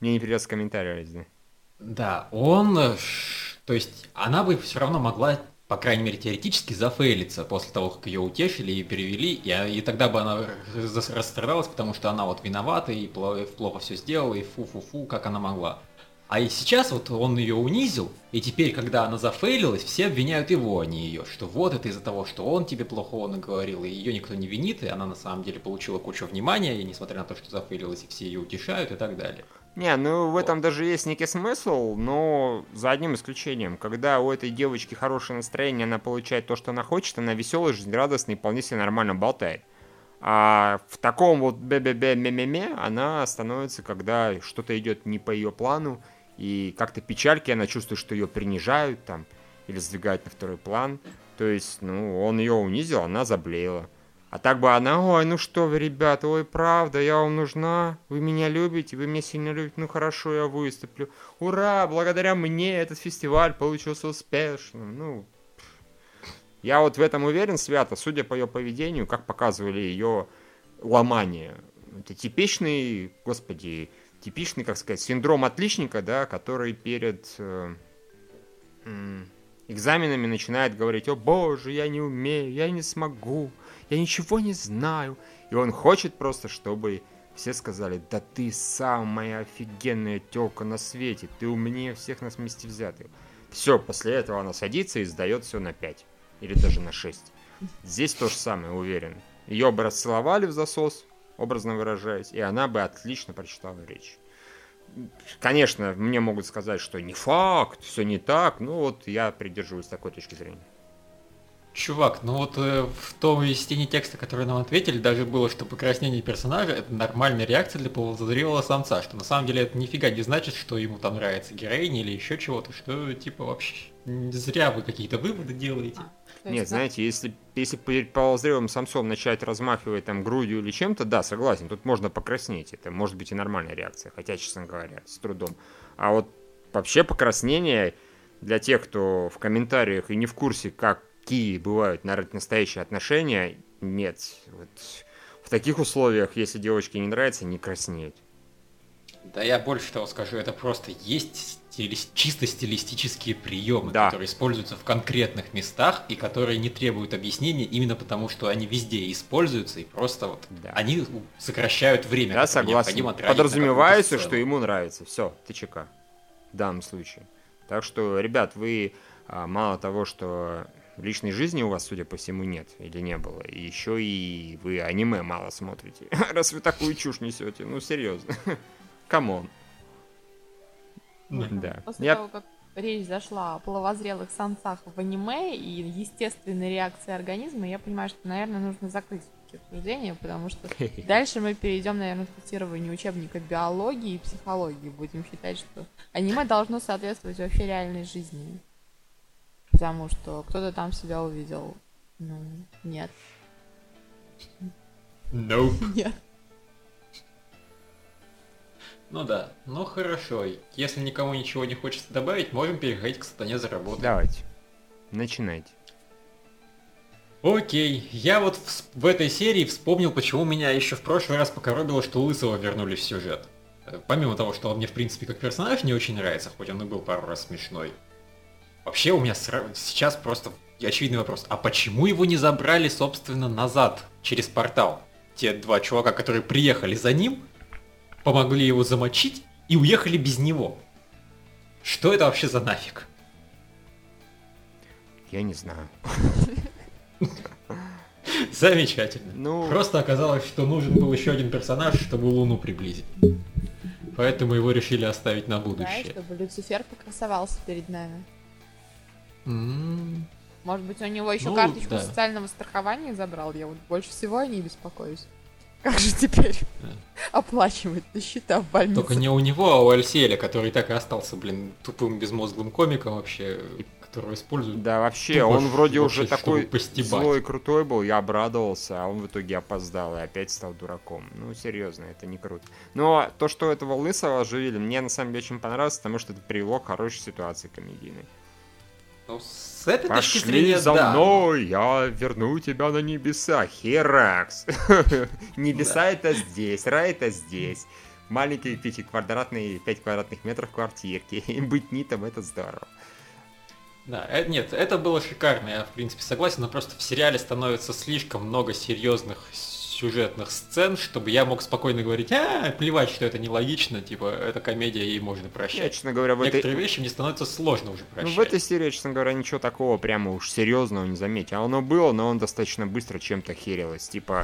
Мне не придется комментарий да. Да, он, э, ш- то есть она бы все равно могла, по крайней мере теоретически, зафейлиться после того, как ее утешили и перевели, и, а- и тогда бы она рас- расстрадалась, потому что она вот виновата и пло- плохо все сделала, и фу-фу-фу, как она могла. А и сейчас вот он ее унизил, и теперь, когда она зафейлилась, все обвиняют его, а не ее, что вот это из-за того, что он тебе плохого наговорил, и ее никто не винит, и она на самом деле получила кучу внимания, и несмотря на то, что зафейлилась, и все ее утешают и так далее. Не, ну в этом даже есть некий смысл, но за одним исключением. Когда у этой девочки хорошее настроение, она получает то, что она хочет, она веселая, жизнерадостная и вполне себе нормально болтает. А в таком вот бе-бе-бе ме-ме-ме она становится, когда что-то идет не по ее плану, и как-то печальки, она чувствует, что ее принижают там, или сдвигают на второй план. То есть, ну, он ее унизил, она заблеяла. А так бы она, ой, ну что вы, ребята, ой, правда, я вам нужна, вы меня любите, вы меня сильно любите, ну хорошо, я выступлю. Ура, благодаря мне этот фестиваль получился успешным. Ну, я вот в этом уверен, свято, судя по ее поведению, как показывали ее ломание Это типичный, господи, типичный, как сказать, синдром отличника, да, который перед э, экзаменами начинает говорить, о боже, я не умею, я не смогу, я ничего не знаю. И он хочет просто, чтобы все сказали, да ты самая офигенная телка на свете, ты умнее всех нас вместе взятых. Все, после этого она садится и сдает все на 5. Или даже на 6. Здесь то же самое, уверен. Ее бы расцеловали в засос, образно выражаясь, и она бы отлично прочитала речь. Конечно, мне могут сказать, что не факт, все не так, но вот я придерживаюсь такой точки зрения. Чувак, ну вот э, в том стене текста, который нам ответили, даже было, что покраснение персонажа это нормальная реакция для полузрелого самца, что на самом деле это нифига не значит, что ему там нравится героиня или еще чего-то, что типа вообще зря вы какие-то выводы делаете. А, Нет, знаете, если, если перед полузрелым самцом начать размахивать там грудью или чем-то, да, согласен, тут можно покраснеть, это может быть и нормальная реакция, хотя, честно говоря, с трудом. А вот вообще покраснение для тех, кто в комментариях и не в курсе, как какие бывают настоящие отношения, нет. Вот в таких условиях, если девочке не нравится, не краснеют. Да я больше того скажу, это просто есть стили... чисто стилистические приемы, да. которые используются в конкретных местах и которые не требуют объяснения именно потому, что они везде используются и просто вот да. они сокращают время. Да, согласен. Подразумевается, что ему нравится. Все, ты ТЧК. В данном случае. Так что, ребят, вы а, мало того, что личной жизни у вас, судя по всему, нет или не было. Еще и вы аниме мало смотрите. [laughs] Раз вы такую чушь несете, ну серьезно. [laughs] Come on. Да. После Я... того, как речь зашла о половозрелых самцах в аниме и естественной реакции организма, я понимаю, что, наверное, нужно закрыть обсуждение, потому что [laughs] дальше мы перейдем, наверное, к цитированию учебника биологии и психологии. Будем считать, что аниме должно соответствовать вообще реальной жизни потому что кто-то там себя увидел. Ну, нет. Nope. [laughs] Нет. Ну да, ну хорошо. Если никому ничего не хочется добавить, можем переходить к сатане за работу. Давайте. Начинайте. Окей, я вот в, в этой серии вспомнил, почему меня еще в прошлый раз покоробило, что Лысого вернули в сюжет. Э, помимо того, что он мне в принципе как персонаж не очень нравится, хоть он и был пару раз смешной. Вообще у меня сейчас просто очевидный вопрос. А почему его не забрали, собственно, назад через портал? Те два чувака, которые приехали за ним, помогли его замочить и уехали без него. Что это вообще за нафиг? Я не знаю. [laughs] Замечательно. Ну... Просто оказалось, что нужен был еще один персонаж, чтобы Луну приблизить. Поэтому его решили оставить на будущее. Да, чтобы Люцифер покрасовался перед нами. Может быть, у него еще ну, карточку да. социального страхования забрал? Я вот больше всего о ней беспокоюсь. Как же теперь [laughs] оплачивать на счета в больнице? Только не у него, а у Альселя, который так и остался, блин, тупым безмозглым комиком вообще, которого используют. Да, вообще, тупо, он вроде уже такой злой и крутой был, я обрадовался, а он в итоге опоздал и опять стал дураком. Ну, серьезно, это не круто. Но то, что этого лысого оживили, мне на самом деле очень понравилось, потому что это привело к хорошей ситуации комедийной. Ну, с этой Пошли точки зрения, за да. мной, я верну тебя на небеса. Херакс. [laughs] Небеса это здесь, рай это здесь. Маленькие эти квадратные, 5 квадратных метров квартирки. [laughs] И быть нитом это здорово. Да, э, нет, это было шикарно, я в принципе согласен, но просто в сериале становится слишком много серьезных сюжетных сцен, чтобы я мог спокойно говорить, а, плевать, что это нелогично, типа, это комедия, ей можно прощать. Я, честно говоря, в Некоторые этой... вещи мне становится сложно уже прощать. Ну, в этой серии, честно говоря, ничего такого прямо уж серьезного не заметил. Оно было, но он достаточно быстро чем-то херилось. Типа,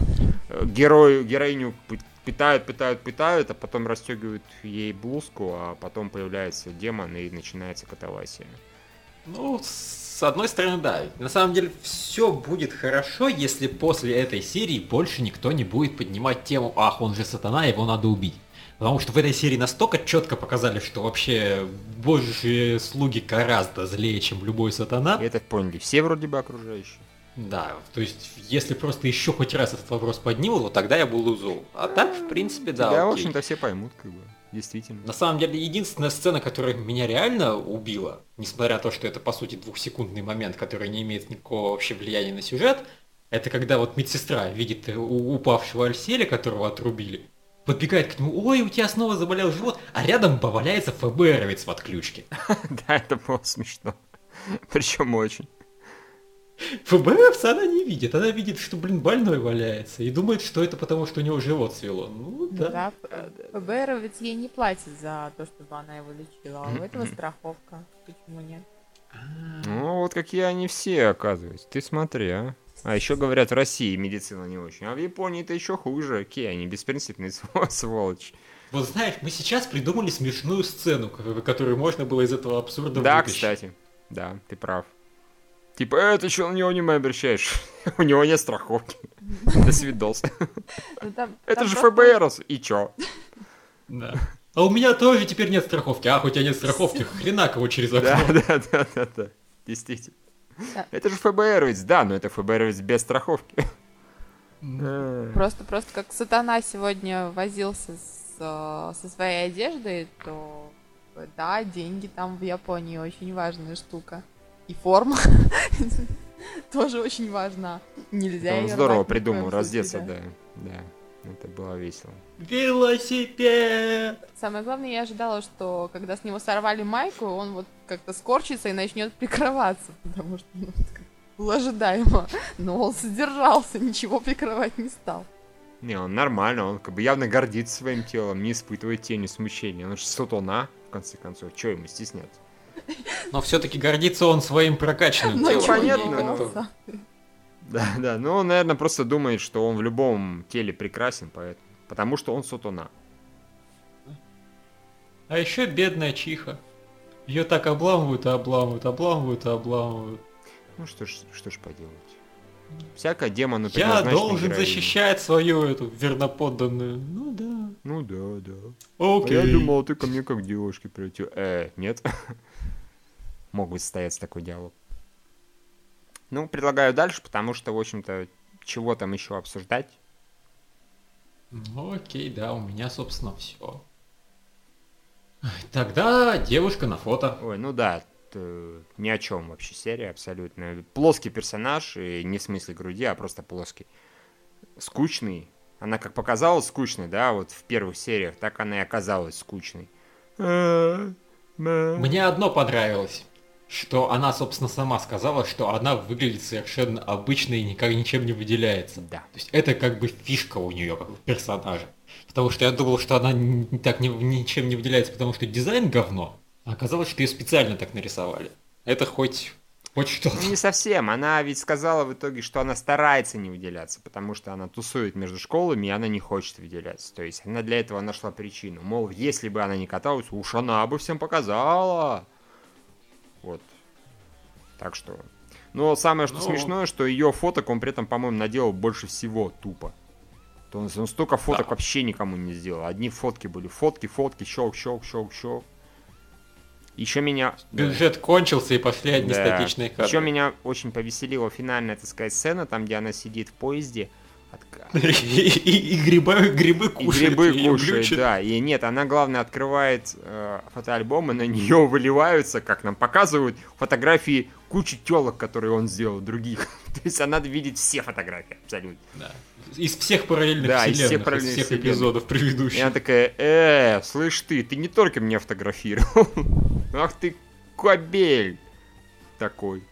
э, герою, героиню питают, питают, питают, а потом расстегивают ей блузку, а потом появляется демон и начинается катавасия. Ну, с одной стороны, да. На самом деле, все будет хорошо, если после этой серии больше никто не будет поднимать тему «Ах, он же сатана, его надо убить». Потому что в этой серии настолько четко показали, что вообще божьи слуги гораздо злее, чем любой сатана. И это поняли все вроде бы окружающие. Да, то есть, если просто еще хоть раз этот вопрос подниму, то тогда я буду зол. А так, в принципе, да. Да, в общем-то, все поймут, как бы. Действительно. На самом деле, единственная сцена, которая меня реально убила, несмотря на то, что это, по сути, двухсекундный момент, который не имеет никакого вообще влияния на сюжет, это когда вот медсестра видит упавшего Альселя, которого отрубили, подбегает к нему, ой, у тебя снова заболел живот, а рядом поваляется ФБРовец в отключке. [laughs] Да, это было смешно. Причем очень. ФБРовца она не видит, она видит, что, блин, больной валяется, и думает, что это потому, что у него живот свело. Ну, да. Да, ФБРовец ей не платит за то, чтобы она его лечила, а у этого страховка. Почему нет? Ну, вот какие они все, оказывается. Ты смотри, а. А еще говорят, в России медицина не очень. А в Японии это еще хуже. Какие они беспринципные [laughs] сволочи. Вот знаешь, мы сейчас придумали смешную сцену, которую можно было из этого абсурда Да, вытащить. кстати. Да, ты прав. Типа, э, ты что на него внимание обращаешь? [laughs] У него нет страховки. [laughs] До свидос. [laughs] Ну, Это же ФБР, и чё? Да. А у меня тоже теперь нет страховки. Ах, у тебя нет страховки, хрена кого через окно. Да, да, да, да, да. Действительно. Это же ФБРовец, да, но это ФБРовец без страховки. Просто, просто как сатана сегодня возился э, со своей одеждой, то да, деньги там в Японии очень важная штука. И форма [laughs] тоже очень важна. Нельзя Он её здорово придумал раздеться, да. Да, это было весело. Велосипед! Самое главное, я ожидала, что когда с него сорвали майку, он вот как-то скорчится и начнет прикрываться, потому что ну, было ожидаемо. Но он содержался, ничего прикрывать не стал. Не, он нормально, он как бы явно гордится своим телом, не испытывает тени смущения. Он же сатана, в конце концов, что ему стесняться? Но все-таки гордится он своим прокачанным Но телом. чего понятно, но- было. Да, да, ну он, наверное, просто думает, что он в любом теле прекрасен, поэтому. Потому что он сатана. А еще бедная Чиха. Ее так обламывают, и обламывают, обламывают, и обламывают. Ну что ж, что ж поделать. Всякое демону Я должен героиня. защищать свою эту верноподданную. Ну да. Ну да, да. А Окей. я думал, ты ко мне как к девушке прийти. Э, нет. [laughs] Мог бы состояться такой диалог. Ну, предлагаю дальше, потому что, в общем-то, чего там еще обсуждать? Ну окей, да, у меня, собственно, все. Тогда девушка на фото. Ой, ну да, ни о чем вообще серия абсолютно. Плоский персонаж, и не в смысле груди, а просто плоский. Скучный. Она как показалась скучной, да, вот в первых сериях, так она и оказалась скучной. Мне одно понравилось. Что она, собственно, сама сказала, что она выглядит совершенно обычно и никак ничем не выделяется. Да. То есть это как бы фишка у нее, как у персонажа. Потому что я думал, что она н- так ни- ничем не выделяется, потому что дизайн говно. А оказалось, что ее специально так нарисовали. Это хоть, хоть что-то. Ну, не совсем. Она ведь сказала в итоге, что она старается не выделяться, потому что она тусует между школами, и она не хочет выделяться. То есть она для этого нашла причину. Мол, если бы она не каталась, уж она бы всем показала. Вот. Так что... Но самое, что Ну. смешное, что ее фоток он при этом, по-моему, наделал больше всего тупо. То он, он столько фоток Да. вообще никому не сделал. Одни фотки были. Фотки, фотки, щелк, щелк, щелк, щелк. Еще меня... Бюджет кончился и пошли одни статичные кадры. Еще меня очень повеселила финальная, так сказать, сцена, там, где она сидит в поезде. И, и- и грибы, грибы И кушает. грибы её кушает, да. И нет, она, главное, открывает э, фотоальбом, и на нее [laughs] выливаются, как нам показывают, фотографии кучи телок, которые он сделал, других. [laughs] То есть она видит все фотографии, абсолютно. Да. Из всех параллельных Да, из вселенных, всех из параллельных всех вселенных. эпизодов И предыдущих. она такая, э, слышь ты, ты не только меня фотографировал. [laughs] Ах ты, кобель такой.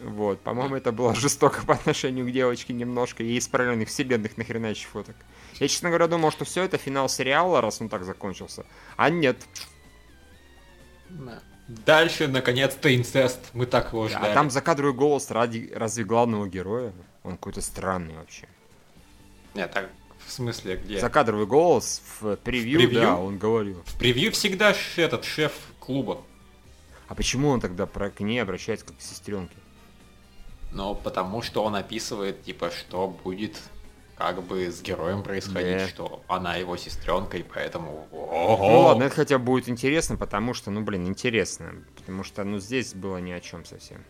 Вот, по-моему, это было [laughs] жестоко по отношению к девочке немножко. И из параллельных вселенных нахрена еще фоток. Я, честно говоря, думал, что все это финал сериала, раз он так закончился. А нет. Да. Дальше, наконец-то, инцест. Мы так его А ждали. там закадровый голос ради, разве главного героя? Он какой-то странный вообще. Нет, так, в смысле, где? Закадровый голос в превью, превью? да, он говорил. В превью всегда этот шеф клуба. А почему он тогда про, к ней обращается как к сестренке? Но потому что он описывает, типа, что будет как бы с героем происходить, Да. что она его сестренка, и поэтому... Ну ладно, это хотя бы будет интересно, потому что, ну блин, интересно. Потому что, ну здесь было ни о чем совсем.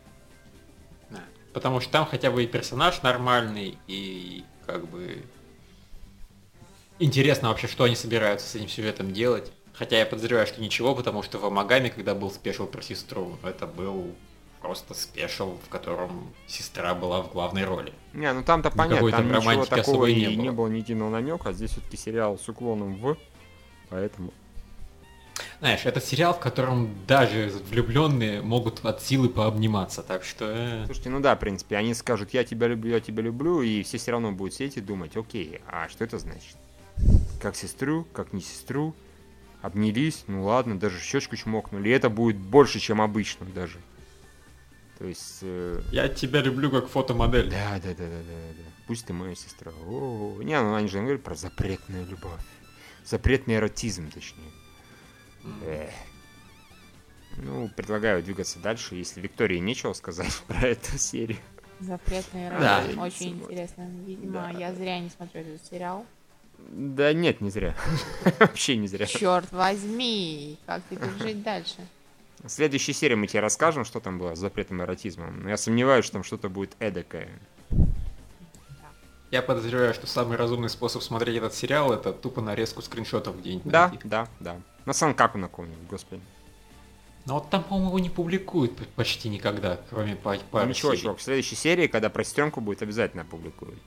Да. Потому что там хотя бы и персонаж нормальный, и как бы... Интересно вообще, что они собираются с этим сюжетом делать. Хотя я подозреваю, что ничего, потому что в Амагаме, когда был special про сестру, это был просто special, в котором сестра была в главной роли. Не, ну там-то понятно, там ничего такого и не не было. было ни единого намека, а здесь все-таки сериал с уклоном в, поэтому... Знаешь, это сериал, в котором даже влюбленные могут от силы пообниматься, так что... э, Слушайте, ну да, в принципе, они скажут, я тебя люблю, я тебя люблю, и все все равно будут сидеть и думать, окей, а что это значит? Как сестру, как не сестру, обнялись, ну ладно, даже щечку чмокнули, и это будет больше, чем обычно даже. То есть... э, Я тебя люблю как фотомодель. Да, да, да, да, да, да. Пусть ты моя сестра. О, не, ну они же говорят про запретную любовь. Запретный эротизм, точнее. Эх. Ну, предлагаю двигаться дальше, если Виктории нечего сказать [laughs] про эту серию. Запретный Да. район. Очень интересно. Видимо, я зря не смотрю этот сериал. Да нет, не зря. [laughs] Вообще не зря. Черт возьми, как теперь жить дальше? В следующей серии мы тебе расскажем, что там было с запретным эротизмом. Но я сомневаюсь, что там что-то будет эдакое. Я подозреваю, что самый разумный способ смотреть этот сериал это тупо нарезку скриншотов где-нибудь Да, найти. да, да. На самом как на каком-нибудь, господи. Но вот там, по-моему, его не публикуют почти никогда, кроме Ну, пары ничего, серий. чувак, в следующей серии, когда про сестренку будет, обязательно опубликуют.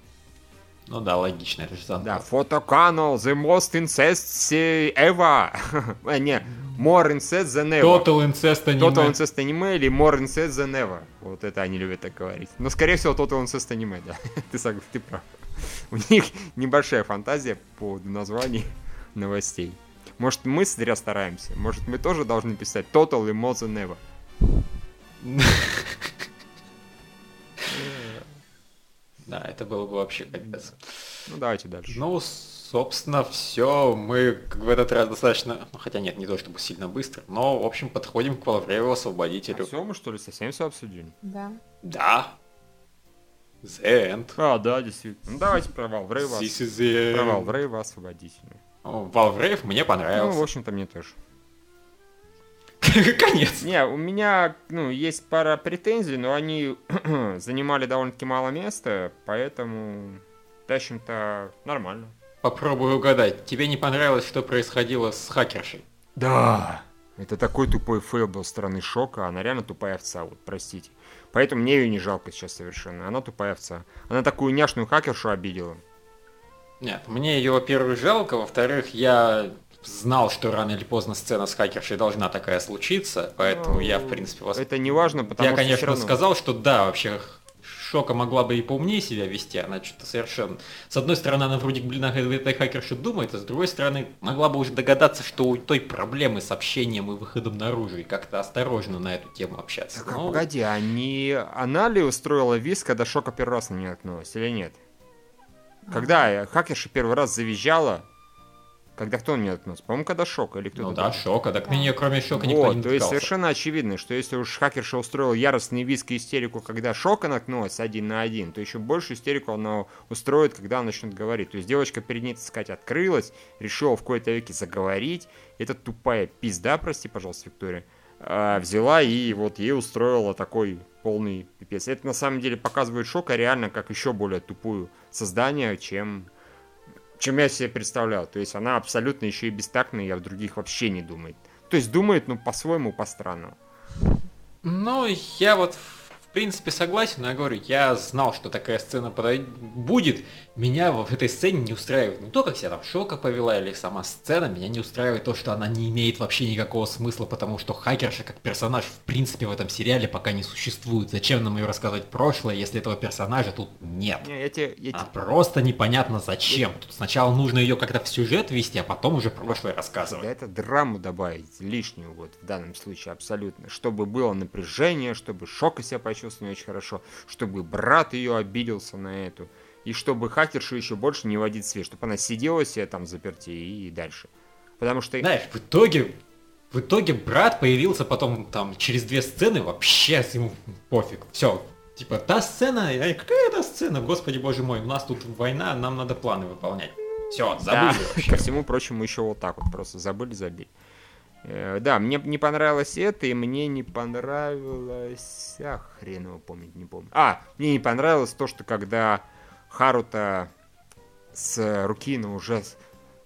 Ну да, логично, это же Сан Да, фотоканал, the most incest ever. [laughs] Э, не, more incest than ever. Total Incest аниме. Total incest anime или more incest than ever. Вот это они любят так говорить. Но, скорее всего, Total incest anime, да. [laughs] ты, ты прав. У них небольшая фантазия по поводу названий [laughs] новостей. Может, мы зря стараемся. Может, мы тоже должны писать Total и more than ever. Да, это было бы вообще капец. Ну, давайте дальше. Ну, собственно, все. Мы как в этот раз достаточно... Ну, хотя нет, не то чтобы сильно быстро, но, в общем, подходим к Валврееву Освободителю. все, мы что ли совсем все обсудили? Да. Да. The End. А, да, действительно. Ну, давайте про Валврейва. This is the Про end. Валврейва освободителя. Валврейв мне Ну, в понравился. общем-то, мне тоже. [laughs] Конец. Не, у меня, ну, есть пара претензий, но они [clears throat] занимали довольно-таки мало места, поэтому, в общем-то, нормально. Попробую угадать. Тебе не понравилось, что происходило с хакершей? Да. Это такой тупой fail был стороны Шока, она реально тупая овца, вот, простите. Поэтому мне ее не жалко сейчас совершенно, она тупая овца. Она такую няшную хакершу обидела. Нет, мне ее, во-первых, жалко, во-вторых, я знал, что рано или поздно сцена с хакершей должна такая случиться, поэтому я, в принципе, вас... Это не важно, потому Я, что всё конечно, равно... сказал, что да, вообще Шока могла бы и поумнее себя вести, она что-то совершенно... С одной стороны, она вроде, блин, о этой хакерше думает, а с другой стороны, могла бы уже догадаться, что у той проблемы с общением и выходом наружу, и как-то осторожно на эту тему общаться. Так, а Ну, погоди, а не она ли устроила виз, когда Шока первый раз на нее наткнулась, или нет? Когда хакерша первый раз завизжала, когда кто нее наткнулся? По-моему, когда Шока или кто-то ну да, другой. Шока, так на нее кроме Шока никто Вот, не то есть совершенно очевидно, что если уж хакерша устроила яростный виск и истерику, когда Шока наткнулась один на один, то еще больше истерику она устроит, когда она начнет говорить. То есть девочка перед ней, так сказать, открылась, решила в кои-то веки заговорить. Эта тупая пизда, прости, пожалуйста, Виктория, а, взяла и вот ей устроила такой полный пипец. Это на самом деле показывает Шока реально как еще более тупую создание, чем чем я себе представлял. То есть она абсолютно еще и бестактная, я в других вообще не думает. То есть думает, ну, по-своему, по-странному. Ну, я вот принципе согласен, но я говорю, я знал, что такая сцена будет. Меня в этой сцене не устраивает не то, как себя там Шока повела или сама сцена, меня не устраивает то, что она не имеет вообще никакого смысла, потому что хакерша как персонаж в принципе в этом сериале пока не существует. Зачем нам ее рассказывать прошлое, если этого персонажа тут нет? Не, я тебе, я А просто непонятно зачем. Тут сначала нужно ее как-то в сюжет ввести, а потом уже прошлое Да рассказывать. это драму добавить, лишнюю вот в данном случае абсолютно. Чтобы было напряжение, чтобы Шока себя почувствовал не очень хорошо, чтобы брат ее обиделся на эту, и чтобы хакершу еще больше не водить свет, чтобы она сидела себе там заперти и дальше. Потому что... Знаешь, в итоге, в итоге брат появился потом там через две сцены, вообще ему пофиг. Все, типа та сцена, какая та сцена, господи боже мой, у нас тут война, нам надо планы выполнять. Все, Да, забыли вообще. ко всему прочему еще вот так вот просто забыли, забили. Э, Да, мне не понравилось это, и мне не понравилось... А, хрен его помнить, не помню. А, мне не понравилось то, что когда Харута с Рукино уже с-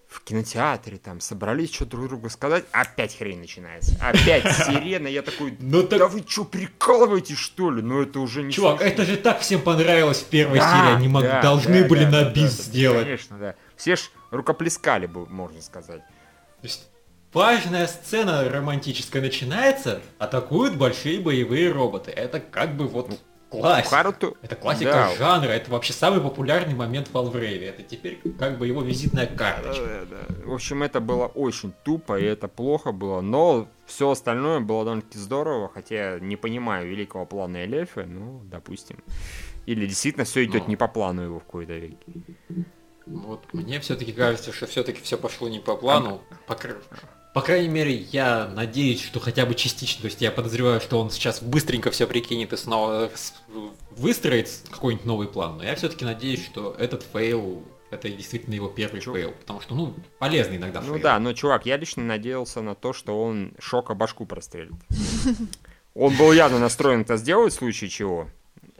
в кинотеатре там собрались что друг другу сказать, опять хрень начинается. Опять [laughs] сирена, я такой, Ну так- да вы что, прикалываетесь что ли? Ну это уже не Чувак, смешно. это же так всем понравилось в первой Да, серии, они мог- да, должны да, были да, на да, бис да, сделать. Конечно, да. Все ж рукоплескали бы, можно сказать. То есть важная сцена романтическая начинается, атакуют большие боевые роботы. Это как бы вот классика. Харуту... Это классика Да. жанра, это вообще самый популярный момент в Алврейве. Это теперь как бы его визитная карточка. Да, да, да. В общем, это было очень тупо, и это плохо было, но все остальное было довольно-таки здорово, хотя я не понимаю великого плана Элефи, ну, допустим. Или действительно все идет Ну. не по плану его в какой-то веке. Вот мне все-таки кажется, что все-таки все пошло не по плану. По, кр- по крайней мере, я надеюсь, что хотя бы частично. То есть я подозреваю, что он сейчас быстренько все прикинет и снова выстроит какой-нибудь новый план. Но я все-таки надеюсь, что этот fail это действительно его первый Чё? fail. Потому что, ну, полезный иногда Ну fail. да, но, чувак, я лично надеялся на то, что он шока башку прострелит. [laughs] Он был явно настроен это сделать в случае чего.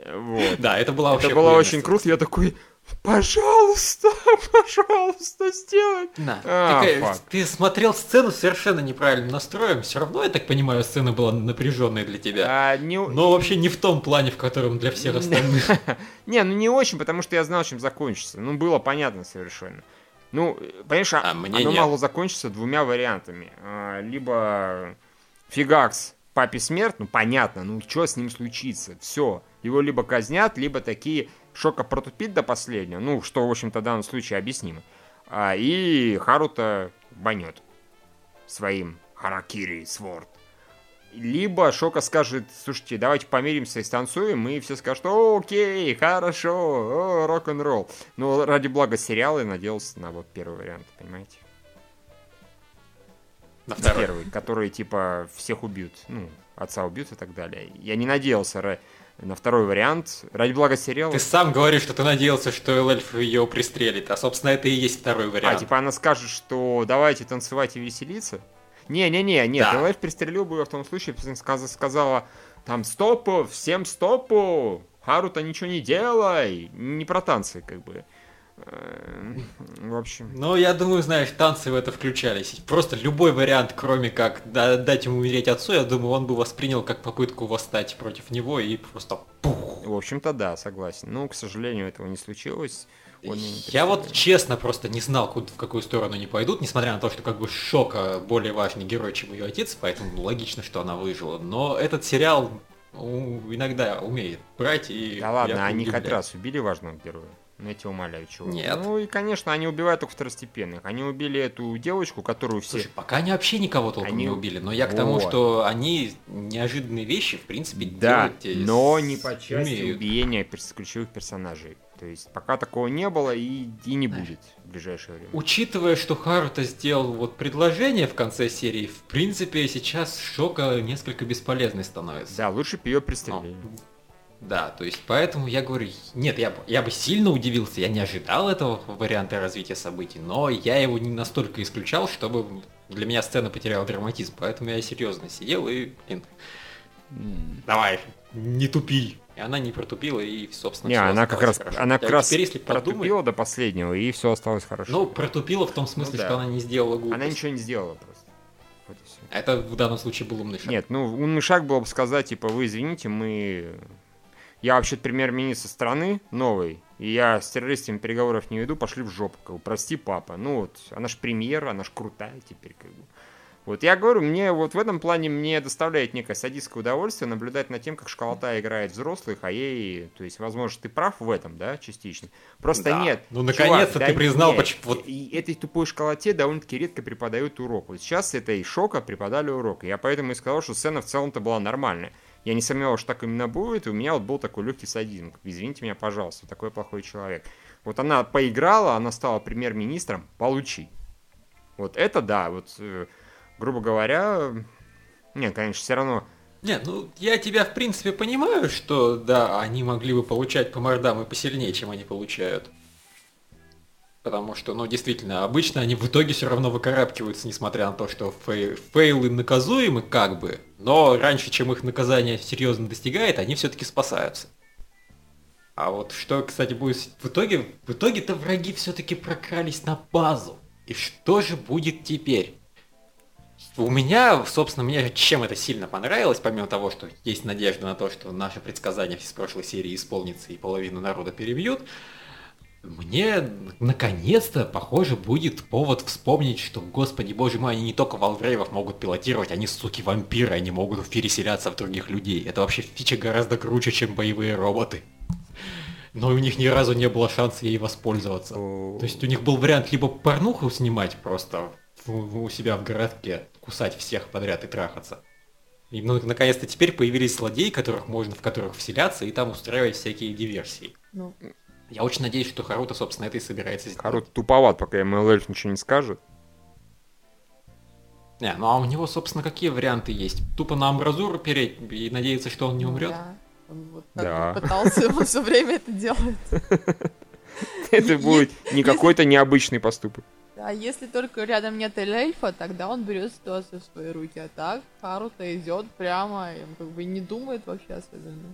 Вот. Да, это была вообще Это было очень круто, я такой, пожалуйста, [laughs] пожалуйста, сделай. Да. А, fuck. ты смотрел сцену совершенно неправильным настроем. Все равно, я так понимаю, сцена была напряженной для тебя. А, не... Но вообще не в том плане, в котором для всех остальных. [laughs] Не, ну не очень, потому что я знал, чем закончится. Ну, было понятно совершенно. Ну, э, понимаешь, а- А мне оно нет. могло закончиться двумя вариантами. А, Либо фигакс, папе смерть, ну понятно, ну что с ним случится? Все. Его либо казнят, либо такие шока протупит до последнего, ну, что, в общем-то, в данном случае объяснимо. А, и Харута банет своим Харакири Сворд. Либо Шока скажет, слушайте, давайте помиримся и станцуем, и все скажут, «О, окей, хорошо, о, рок-н-ролл. Но ради блага сериала я надеялся на вот первый вариант, понимаете? На второй. Первый, который типа всех убьют, ну, отца убьют и так далее. Я не надеялся на второй вариант. Ради блага сериала. Ты сам говоришь, что ты надеялся, что Эльф ее пристрелит, а собственно это и есть второй А, вариант. типа она скажет, что давайте танцевать и веселиться? Не-не-не, нет, Да. ЛФ пристрелил бы её в том случае, если сказ- сказала, там, стопу, всем стопу, Харута ничего не делай, не про танцы, как бы. Эм, В общем, Ну, я думаю, знаешь, танцы в это включались. Просто любой вариант, кроме как да- дать ему умереть отцу, я думаю, он бы воспринял как попытку восстать против него и просто пух. в общем-то, да, согласен. Ну, к сожалению, этого не случилось. Он Я вот честно просто не знал, куда, в какую сторону они пойдут, несмотря на то, что как бы Шока более важный герой, чем ее отец, поэтому логично, что она выжила. Но этот сериал иногда умеет брать и... Да ладно, они хоть раз убили важного героя. Ну, я тебя умоляю, чего. Нет. Ну, и, конечно, они убивают только второстепенных. Они убили эту девочку, которую все... Слушай, пока они вообще никого толком Они- не убили, но я к тому, Вот. что они неожиданные вещи, в принципе, Да, делать э, но с- не по части умеют. убиения перс- ключевых персонажей. То есть пока такого не было и, и не будет в ближайшее время. Учитывая, что Харута сделал вот предложение в конце серии, в принципе, сейчас Шока несколько бесполезной становится. Да, лучше бы ее Но- пристрелили. Да, то есть поэтому я говорю, нет, я, бы- я бы сильно удивился, я не ожидал этого варианта развития событий, но я его не настолько исключал, чтобы для меня сцена потеряла драматизм, поэтому я серьезно сидел и, блин, давай, не тупи. И она не протупила, и, собственно, Не, всё она как раз, хорошо. она А как раз теперь, если подумать, протупила до последнего, и все осталось хорошо. ну, протупила в том смысле, Ну да. что она не сделала глупость. она ничего не сделала просто. Вот. Это в данном случае был умный шаг. Нет, ну умный шаг было бы сказать, типа, вы извините, мы... Я вообще премьер-министр страны новый, и я с террористами переговоров не веду, пошли в жопу, как бы, прости, папа. Ну вот, она ж премьер, она ж крутая теперь, как бы. Вот я говорю, мне вот в этом плане мне доставляет некое садистское удовольствие наблюдать над тем, как школота играет взрослых, а ей, то есть, возможно, ты прав в этом, да, частично. Просто Да. нет. Ну, наконец-то ты признал, нет. поч- вот- И этой тупой школоте довольно-таки редко преподают урок. Вот сейчас этой шока преподали урок. Я поэтому и сказал, что сцена в целом-то была нормальная. Я не сомневался, что так именно будет, и у меня вот был такой легкий садизм. Извините меня, пожалуйста, такой плохой человек. Вот она поиграла, она стала премьер-министром, получи. Вот это да, вот, э, грубо говоря, нет, конечно, все равно Не, ну я тебя в принципе понимаю, что да, они могли бы получать по мордам и посильнее, чем они получают. Потому что, ну, действительно, обычно они в итоге все равно выкарабкиваются, несмотря на то, что фей- фейлы наказуемы как бы, но раньше, чем их наказание серьезно достигает, они все-таки спасаются. А вот что, кстати, будет в итоге, в итоге-то враги все-таки прокрались на базу. И что же будет теперь? У меня, собственно, мне чем это сильно понравилось, помимо того, что есть надежда на то, что наше предсказание из прошлой серии исполнится и половину народа перебьют, мне наконец-то, похоже, будет повод вспомнить, что, господи боже мой, они не только валврейвов могут пилотировать, они, суки, вампиры, они могут переселяться в других людей. Это вообще фича гораздо круче, чем боевые роботы. Но у них ни разу не было шанса ей воспользоваться. То есть у них был вариант либо порнуху снимать просто у себя в городке, кусать всех подряд и трахаться. И ну, наконец-то теперь появились злодеи, которых можно, в которых вселяться и там устраивать всякие диверсии. Ну, я очень надеюсь, что Харута, собственно, это и собирается сделать. Харута туповат, пока МЛЛ ничего не скажет. Не, ну а у него, собственно, какие варианты есть? Тупо на амбразуру переть и надеяться, что он не умрет? Да. Он вот да. пытался, он все время это делает. [laughs] Это будет не какой-то необычный поступок. А если только рядом нет эльфа, тогда он берет ситуацию в свои руки. А так Харута идет прямо, и он как бы не думает вообще особенно.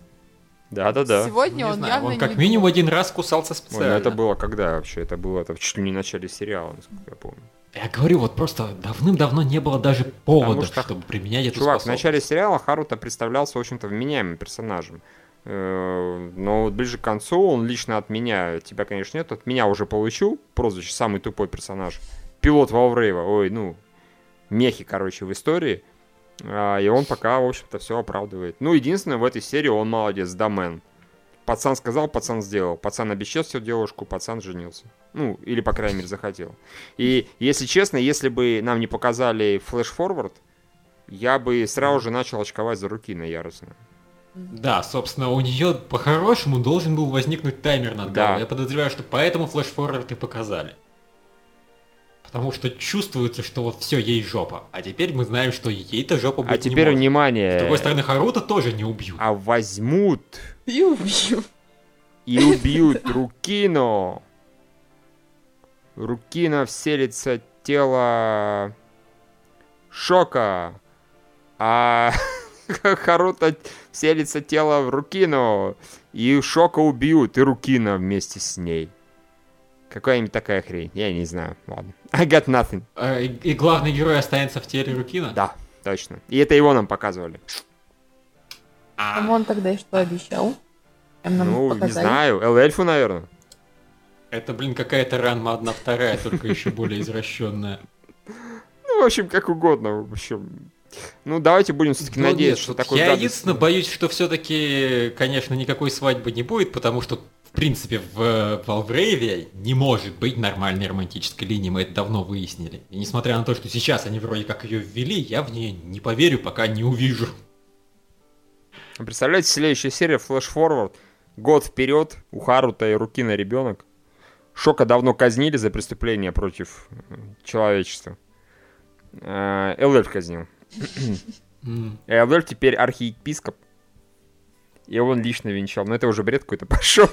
Да, да, да. Сегодня ну, он знаю, явно Он как не минимум один раз кусался специально. Ой, ну это было когда вообще? Это было это чуть ли не в начале сериала, насколько я помню. Я говорю, вот просто давным-давно не было даже повода, что, чтобы применять эту Чувак, в начале сериала Харута представлялся, в общем-то, вменяемым персонажем. Э, но вот ближе к концу он лично от меня, тебя, конечно, нет, от меня уже получил прозвище «Самый тупой персонаж». Пилот Валврейва, ой, ну, мехи, короче, в истории. А, и он пока, в общем-то, все оправдывает. Ну, единственное, в этой серии он молодец, домен. Пацан сказал, пацан сделал. Пацан обещал девушку, пацан женился. Ну, или, по крайней мере, захотел. И, если честно, если бы нам не показали флеш-форвард, я бы сразу же начал очковать за руки на яростно. Да, собственно, у нее по-хорошему должен был возникнуть таймер над да. Я подозреваю, что поэтому флеш-форвард и показали. Потому что чувствуется, что вот все, ей жопа. А теперь мы знаем, что ей-то жопа будет А теперь не внимание. С другой стороны, Харута тоже не убьют. А возьмут. И убьют. И убьют Рукино. Рукино вселится тело Шока. А [laughs] Харута вселится тело в Рукино. И Шока убьют, и Рукино вместе с ней. Какая-нибудь такая хрень. Я не знаю. Ладно. [laughs] I got nothing. А, и, и главный герой останется в теле Рукина? Да, точно. И это его нам показывали. А он тогда и что обещал? ну, не знаю. Эл-эльфу, наверное. Это, блин, какая-то ранма одна вторая, только еще более извращенная. Ну, в общем, как угодно. В общем, ну, давайте будем все-таки ну, надеяться, что такой Я единственное боюсь, что все-таки, конечно, никакой свадьбы не будет, потому что принципе, в Валврейве не может быть нормальной романтической линии, мы это давно выяснили. И несмотря на то, что сейчас они вроде как ее ввели, я в нее не поверю, пока не увижу. Представляете, следующая серия Flash Forward. Год вперед, у Харута и руки на ребенок. Шока давно казнили за преступление против э, человечества. Э, Элвер казнил. Элвер теперь архиепископ и он лично венчал. Но это уже бред какой-то [laughs] пошел.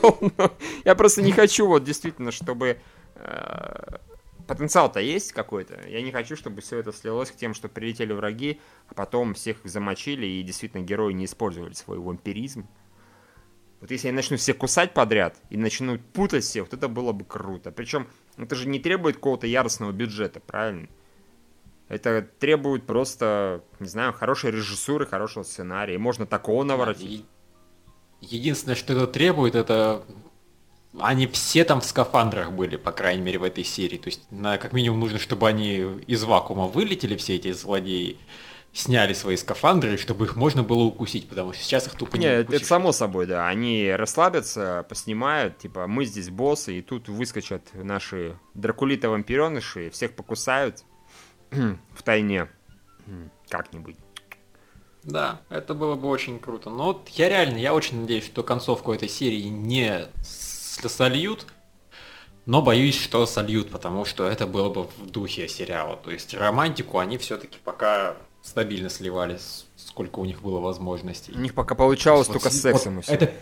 я просто не [laughs] хочу вот действительно, чтобы... Э, потенциал-то есть какой-то. Я не хочу, чтобы все это слилось к тем, что прилетели враги, а потом всех их замочили, и действительно герои не использовали свой вампиризм. Вот если я начну всех кусать подряд и начну путать всех, вот это было бы круто. Причем это же не требует какого-то яростного бюджета, правильно? Это требует просто, не знаю, хорошей режиссуры, хорошего сценария. Можно такого наворотить. Единственное, что это требует, это они все там в скафандрах были, по крайней мере, в этой серии. То есть, на, как минимум, нужно, чтобы они из вакуума вылетели, все эти злодеи, сняли свои скафандры, чтобы их можно было укусить, потому что сейчас их тупо не Нет, это само собой, да. Они расслабятся, поснимают, типа, мы здесь боссы, и тут выскочат наши дракулиты-вампиреныши, всех покусают [clears throat] в тайне как-нибудь. Да, это было бы очень круто. Но вот я реально, я очень надеюсь, что концовку этой серии не сольют, но боюсь, что сольют, потому что это было бы в духе сериала. То есть романтику они все-таки пока стабильно сливали, сколько у них было возможностей. У них пока получалось вот, только с сексом вот, Это,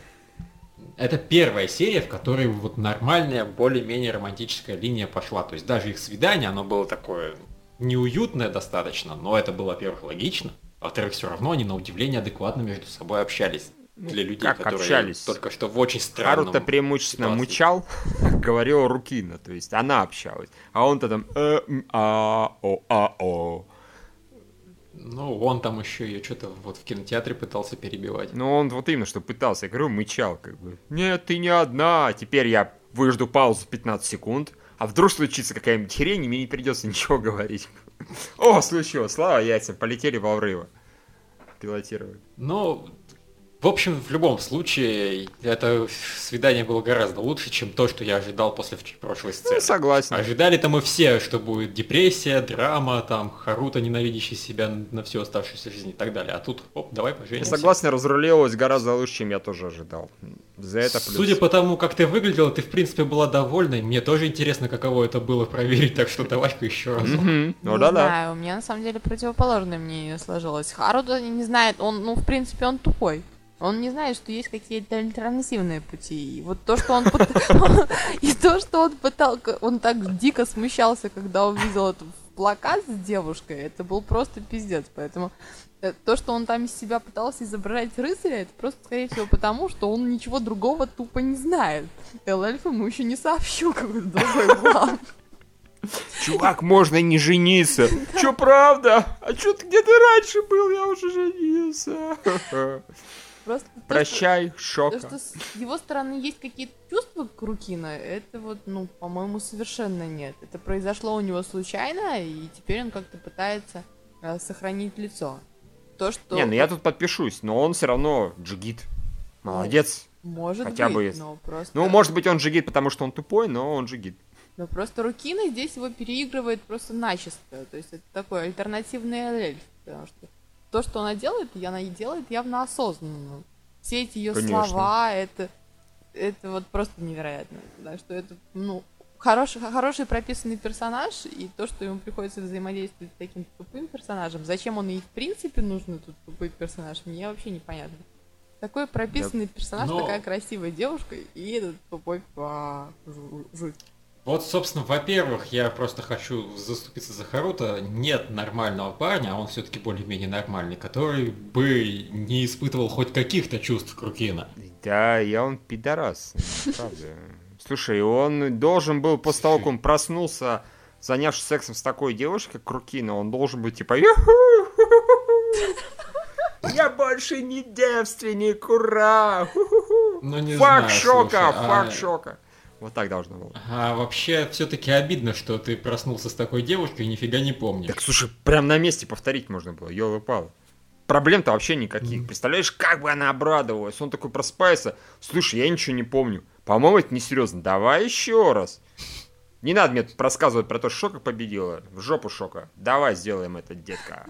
это первая серия, в которой вот нормальная, более-менее романтическая линия пошла. То есть даже их свидание, оно было такое неуютное достаточно, но это было, во-первых, логично. Во-вторых, все равно они на удивление адекватно между собой общались. для людей, как которые общались? только что в очень странном... Харуто преимущественно ситуации. мучал, [laughs] говорила Рукина, то есть она общалась. А он-то там э, а, о, а, о. Ну, он там еще ее что-то вот в кинотеатре пытался перебивать. Ну, он вот именно что пытался, я говорю, мычал, как бы. Нет, ты не одна, теперь я выжду паузу 15 секунд, а вдруг случится какая-нибудь хрень, и мне не придется ничего говорить. О, случилось, слава яйцам, полетели во врыва. Пилотировать. Ну, в общем, в любом случае, это свидание было гораздо лучше, чем то, что я ожидал после прошлой Ну, сцены. согласен. Ожидали-то мы все, что будет депрессия, драма, там, Харуто, ненавидящий себя на всю оставшуюся жизнь и так далее. А тут, оп, давай Я поженимся. согласен, разрулилось гораздо лучше, чем я тоже ожидал. За это плюс. Судя по тому, как ты выглядела, ты, в принципе, была довольна. Мне тоже интересно, каково это было проверить, так что давай-ка еще раз. Ну не да-да. знаю, у меня на самом деле противоположное мнение сложилось. Харуто не знает, он, ну, в принципе, он тупой. Он не знает, что есть какие-то альтернативные пути. И вот то, что он [laughs] и то, что он пытал, он так дико смущался, когда увидел этот плакат с девушкой, это был просто пиздец. Поэтому э, то, что он там из себя пытался изображать рыцаря, это просто, скорее всего, потому, что он ничего другого тупо не знает. ЛЛ ему еще не сообщил какой-то другой план. Чувак, можно не жениться. Чё, правда? А чё ты где ты раньше был? Я уже женился. [laughs] Просто то, Прощай, То, шока. что с его стороны есть какие-то чувства к Рукина, это вот, ну, по-моему, совершенно нет. Это произошло у него случайно, и теперь он как-то пытается э, сохранить лицо. То, что... Не, ну я тут подпишусь, но он все равно джигит. Молодец. Может хотя быть, бы но просто... Ну, может быть, он джигит, потому что он тупой, но он джигит. Но просто Рукина здесь его переигрывает просто начисто. То есть это такой альтернативный эльф. Потому что то, что она делает, и она и делает явно осознанно. Все эти ее Конечно. слова, это, это вот просто невероятно. Да, что это, ну, хороший, хороший прописанный персонаж, и то, что ему приходится взаимодействовать с таким тупым персонажем, зачем он ей в принципе нужен, этот тупой персонаж, мне вообще непонятно. Такой прописанный персонаж, Но- такая красивая девушка, и этот тупой а, жу- жуть. Вот, собственно, во-первых, я просто хочу заступиться за Харуто. Нет нормального парня, а он все-таки более-менее нормальный, который бы не испытывал хоть каких-то чувств к Рукина. Да, я он пидорас, правда. Слушай, он должен был после того, как он проснулся, занявшись сексом с такой девушкой, как Рукина, он должен быть типа «Юху! Я больше не девственник, ура! Ну, не Фак знаю, шока, слушай, фак а- шока. Вот так должно было. А вообще, все-таки обидно, что ты проснулся с такой девушкой и нифига не помнишь. Так слушай, прям на месте повторить можно было, ёлы пал. Проблем-то вообще никаких. Представляешь, как бы она обрадовалась. Он такой просыпается. Слушай, я ничего не помню. По-моему, это несерьезно. Давай еще раз. Не надо мне тут рассказывать про то, что Шока победила. В жопу Шока. Давай сделаем это, детка.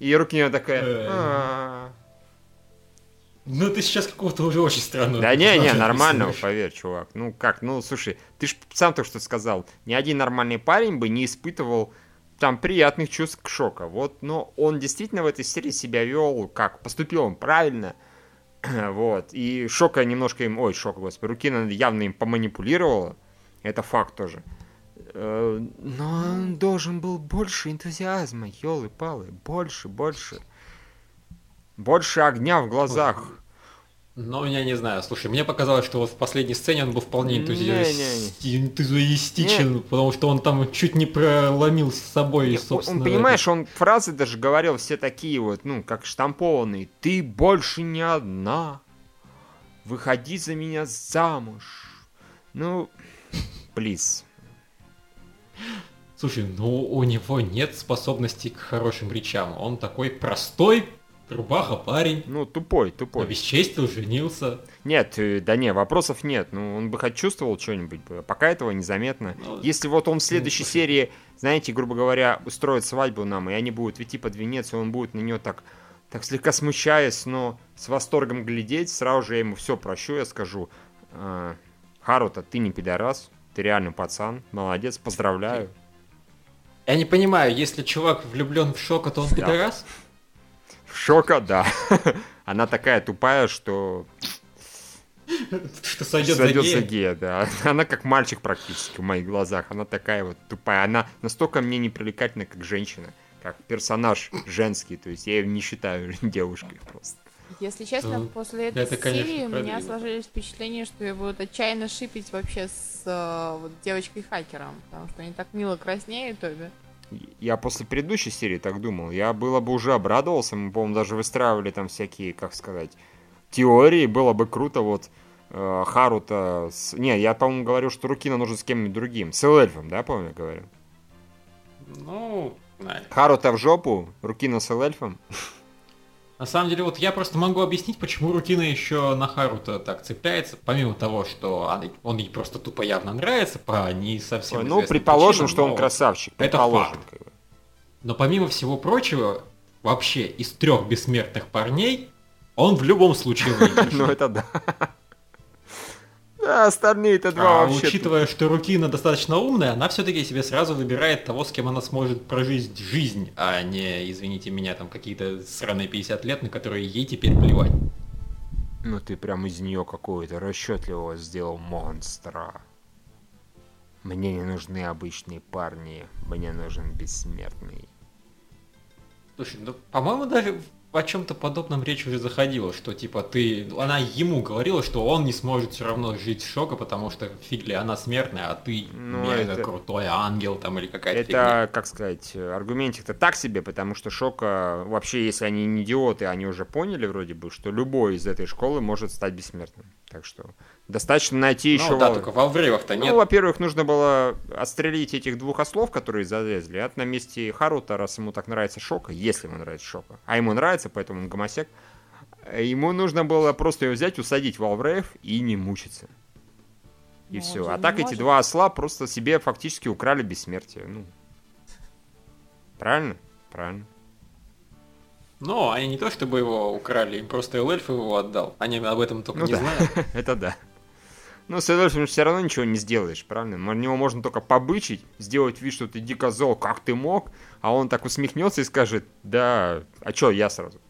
И руки у нее такая... Ну, ты сейчас какого-то уже очень странного. Да не, не, нормального, поверь, чувак. Ну как, ну слушай, ты ж сам только что сказал, ни один нормальный парень бы не испытывал там приятных чувств к шока. Вот, но он действительно в этой серии себя вел как? Поступил он правильно. [clears throat] Вот. И Шока немножко им... Ой, Шока, господи. Рукина явно им поманипулировала. Это факт тоже. Э, Но он должен был больше энтузиазма, елы-палы. Больше, больше. Больше огня в глазах. Ну, я не знаю, слушай, мне показалось, что вот в последней сцене он был вполне энтузиастичен, потому что он там чуть не проломил с собой, Не, собственно. он, понимаешь, он фразы даже говорил все такие вот, ну, как штампованные. Ты больше не одна. Выходи за меня замуж. Ну, плиз. Слушай, ну у него нет способностей к хорошим речам. Он такой простой, рубаха парень. Ну, тупой, тупой. Обесчестил, женился. Нет, э, да не, вопросов нет. Ну, он бы хоть чувствовал что-нибудь бы. Пока этого незаметно. Ну, Если вот он в следующей слушай. серии, знаете, грубо говоря, устроит свадьбу нам, и они будут идти под венец, и он будет на нее так, так слегка смущаясь, но с восторгом глядеть, сразу же я ему все прощу, я скажу, «А, Харута, ты не пидорас, ты реально пацан, молодец, поздравляю. Я не понимаю, если чувак влюблен в Шока, то он Да. пидорас? Шока, да. [laughs] Она такая тупая, что Что сойдет за сойдет гея? за гея, да. [laughs] Она как мальчик практически в моих глазах. Она такая вот тупая. Она настолько мне не привлекательна, как женщина. Как персонаж женский. То есть я ее не считаю [laughs] девушкой просто. Если честно, Ну, после этой это, конечно, серии у меня сложились впечатления, что ее будут отчаянно шипить вообще с э, вот, девочкой-хакером, потому что они так мило краснеют обе. Я после предыдущей серии так думал. Я было бы уже обрадовался. Мы, по-моему, даже выстраивали там всякие, как сказать, теории. Было бы круто вот э, Харута... С... Не, я, по-моему, говорю, что Рукина нужен с кем-нибудь другим. С эльфом, да, по-моему, я говорю? Ну. Харута в жопу, Рукина с эльфом. На самом деле, вот я просто могу объяснить, почему Рутина еще на Харуто так цепляется, помимо того, что он, ей просто тупо явно нравится, по не совсем ну, известным предположим, причинам, что он красавчик. это факт. как бы. Но помимо всего прочего, вообще из трех бессмертных парней, он в любом случае [laughs] Ну, выигрышный. это да. Да, остальные-то два А вообще... учитывая, что Рукина достаточно умная, она все-таки себе сразу выбирает того, с кем она сможет прожить жизнь, а не, извините меня, там какие-то сраные 50 лет, на которые ей теперь плевать. Ну ты прям из нее какого-то расчетливого сделал монстра. Мне не нужны обычные парни, мне нужен бессмертный. Слушай, ну, по-моему, даже о чем-то подобном речь уже заходила, что типа ты, она ему говорила, что он не сможет все равно жить с шока, потому что фиг ли она смертная, а ты Ну, это- крутой ангел там или какая-то фигня. Это, как сказать, аргументик-то так себе, потому что Шока, вообще, если они не идиоты, они уже поняли вроде бы, что любой из этой школы может стать бессмертным. Так что достаточно найти Ну еще... да, вол- только во врывах-то Ну, нет. во-первых, нужно было отстрелить этих двух ослов, которые залезли. А на месте Харута, раз ему так нравится Шока, если ему нравится Шока, а ему нравится, поэтому он гомосек, ему нужно было просто ее взять, усадить в Алврейв и не мучиться. И Ну, все. А так эти два осла просто себе фактически украли бессмертие. Ну. Правильно? Правильно. Но они не то чтобы его украли, им просто эльф его отдал. Они об этом только Ну не да. знают. [laughs] Это да. Ну, с Эдольфом все равно ничего не сделаешь, правильно? На него можно только побычить, сделать вид, что ты дико зол, как ты мог, а он так усмехнется и скажет, да, а чё, я сразу?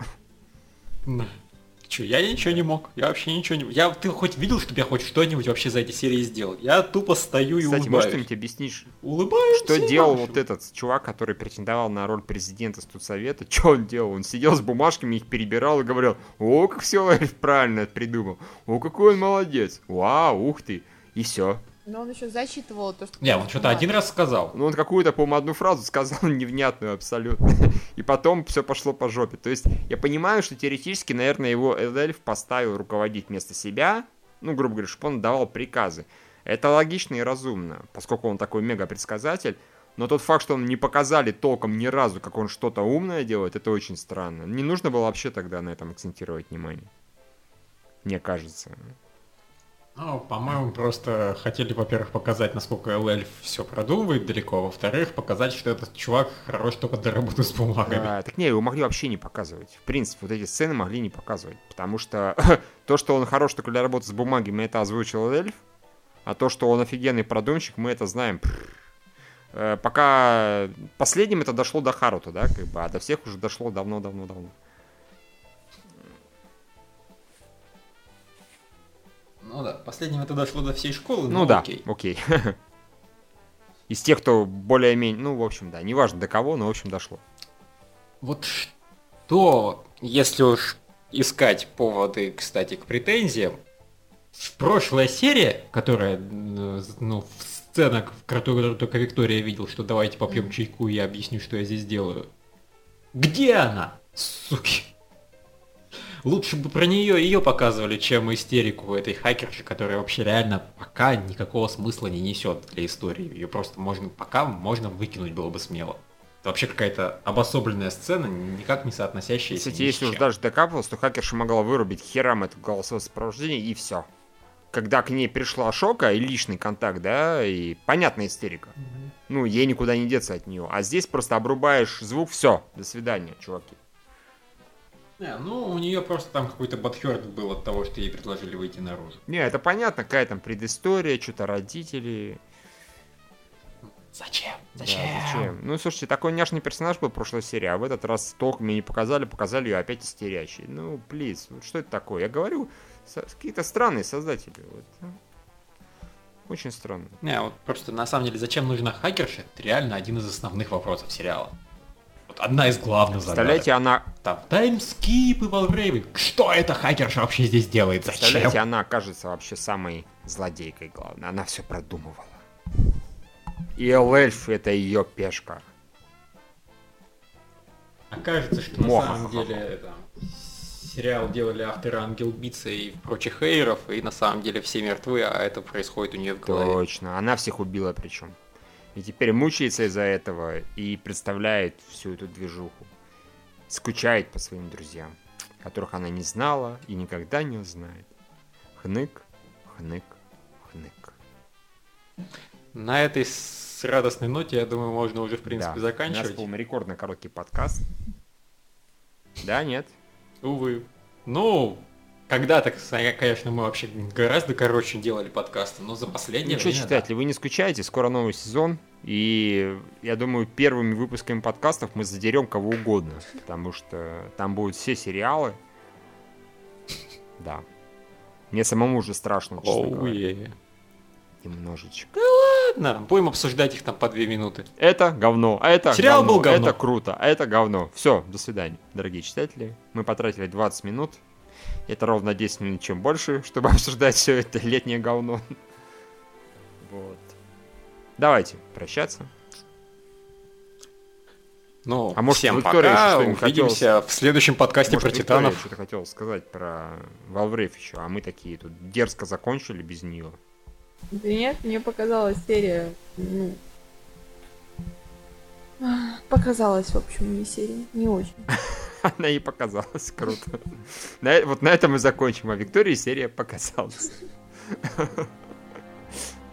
Че, я ничего не мог. Я вообще ничего не... Я, ты хоть видел, чтобы я хоть что-нибудь вообще за эти серии сделал? Я тупо стою и Кстати, может, улыбаюсь. ты-нибудь объяснишь, Улыбаюсь что делал нашим. вот этот чувак, который претендовал на роль президента студсовета? [laughs] Что он делал? Он сидел с бумажками, их перебирал и говорил, о, как все [laughs] правильно придумал, о, какой он молодец, вау, ух ты, и все. Но он еще зачитывал то, что... Не, он что-то один раз сказал. Ну, он какую-то, по-моему, одну фразу сказал [laughs] невнятную абсолютно. И потом все пошло по жопе. То есть, я понимаю, что теоретически, наверное, его Эльф поставил руководить вместо себя. Ну, грубо говоря, чтобы он давал приказы. Это логично и разумно, поскольку он такой мега-предсказатель. Но тот факт, что он не показали толком ни разу, как он что-то умное делает, это очень странно. Не нужно было вообще тогда на этом акцентировать внимание. Мне кажется. Ну, по-моему, просто хотели, во-первых, показать, насколько эльф все продумывает далеко, во-вторых, показать, что этот чувак хорош только для работы с бумагами. А, так не, его могли вообще не показывать. В принципе, вот эти сцены могли не показывать. Потому что [laughs] то, что он хорош только для работы с бумагами, это озвучил эльф. А то, что он офигенный продумщик, мы это знаем. Э, Пока последним это дошло до Харута, да, как бы, а до всех уже дошло давно-давно-давно. Ну да, последним это дошло до всей школы, Ну но да, окей. окей. [laughs] Из тех, кто более-менее, ну, в общем, да, неважно до кого, но, в общем, дошло. Вот что, если уж искать поводы, кстати, к претензиям, прошлая серия, которая, э, ну, в сценах, в которую только Виктория видел, что давайте попьем чайку, и я объясню, что я здесь делаю. Где она, суки? Лучше бы про нее ее показывали, чем истерику этой хакерши, которая вообще реально пока никакого смысла не несет для истории. Ее просто можно пока можно выкинуть было бы смело. Это вообще какая-то обособленная сцена, никак не соотносящаяся Кстати, если уж даже докапывалось, то хакерша могла вырубить херам это голосовое сопровождение и все. Когда к ней пришла шока и личный контакт, да, и понятная истерика. Ну, ей никуда не деться от нее. А здесь просто обрубаешь звук, все, до свидания, чуваки. Не, ну, у нее просто там какой-то бадхерт был от того, что ей предложили выйти наружу. Не, это понятно, какая там предыстория, что-то родители. Зачем? Да, зачем? Ну, слушайте, такой няшный персонаж был в прошлой серии, а в этот раз толком мне не показали, показали ее опять истерящей. Ну, плиз, вот что это такое? Я говорю, со- какие-то странные создатели. Вот. ну. Очень странно. Не, вот просто на самом деле, зачем нужна хакерша, это реально один из основных вопросов сериала. Одна из главных задач. Представляете, она, Там таймскип и Валгрейвен. Что это хакерша вообще здесь делает? Зачем? представляете, она окажется вообще самой злодейкой, главное. Она все продумывала. И Эльф это ее пешка. Окажется, что на самом деле там, сериал делали авторы Ангел Бица и прочих хейров, и на самом деле все мертвы, а это происходит у нее в голове. Точно, она всех убила причем. И теперь мучается из-за этого и представляет всю эту движуху. Скучает по своим друзьям, которых она не знала и никогда не узнает. Хнык, хнык, хнык. На этой с радостной ноте, я думаю, можно уже, в принципе, Да. У заканчивать. нас был рекордно короткий подкаст. Да, нет? Увы. Ну, когда-то, конечно, мы вообще гораздо короче делали подкасты, но за последнее Ну что, время, читатели, вы не скучаете, скоро новый сезон. И я думаю, первыми выпусками подкастов мы задерем кого угодно. Потому что там будут все сериалы. Да. Мне самому уже страшно, да. честно Оу, говоря. е. Немножечко. Ладно, будем обсуждать их там по две минуты. Это говно, а это Сериал говно, был говно. это круто, а это говно. Все, до свидания, дорогие читатели. Мы потратили 20 минут. Это ровно 10 минут, чем больше, чтобы [laughs] обсуждать все это летнее говно. Вот. Давайте прощаться. Ну, А может, всем Виктория еще пока, что-нибудь увидимся в следующем подкасте Может, про Виктория Титанов. что-то хотел сказать про Валврейв еще, а мы такие тут дерзко закончили без нее. Да нет, мне показалась серия, ну... [sighs] Показалась, в общем, мне серия. Не очень. [laughs] Она и показалась круто. На вот на этом мы закончим, а Виктории серия показалась.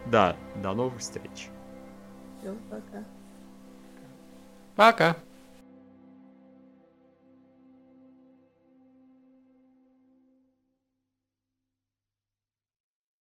Да, до новых встреч. Всё, пока. Пока.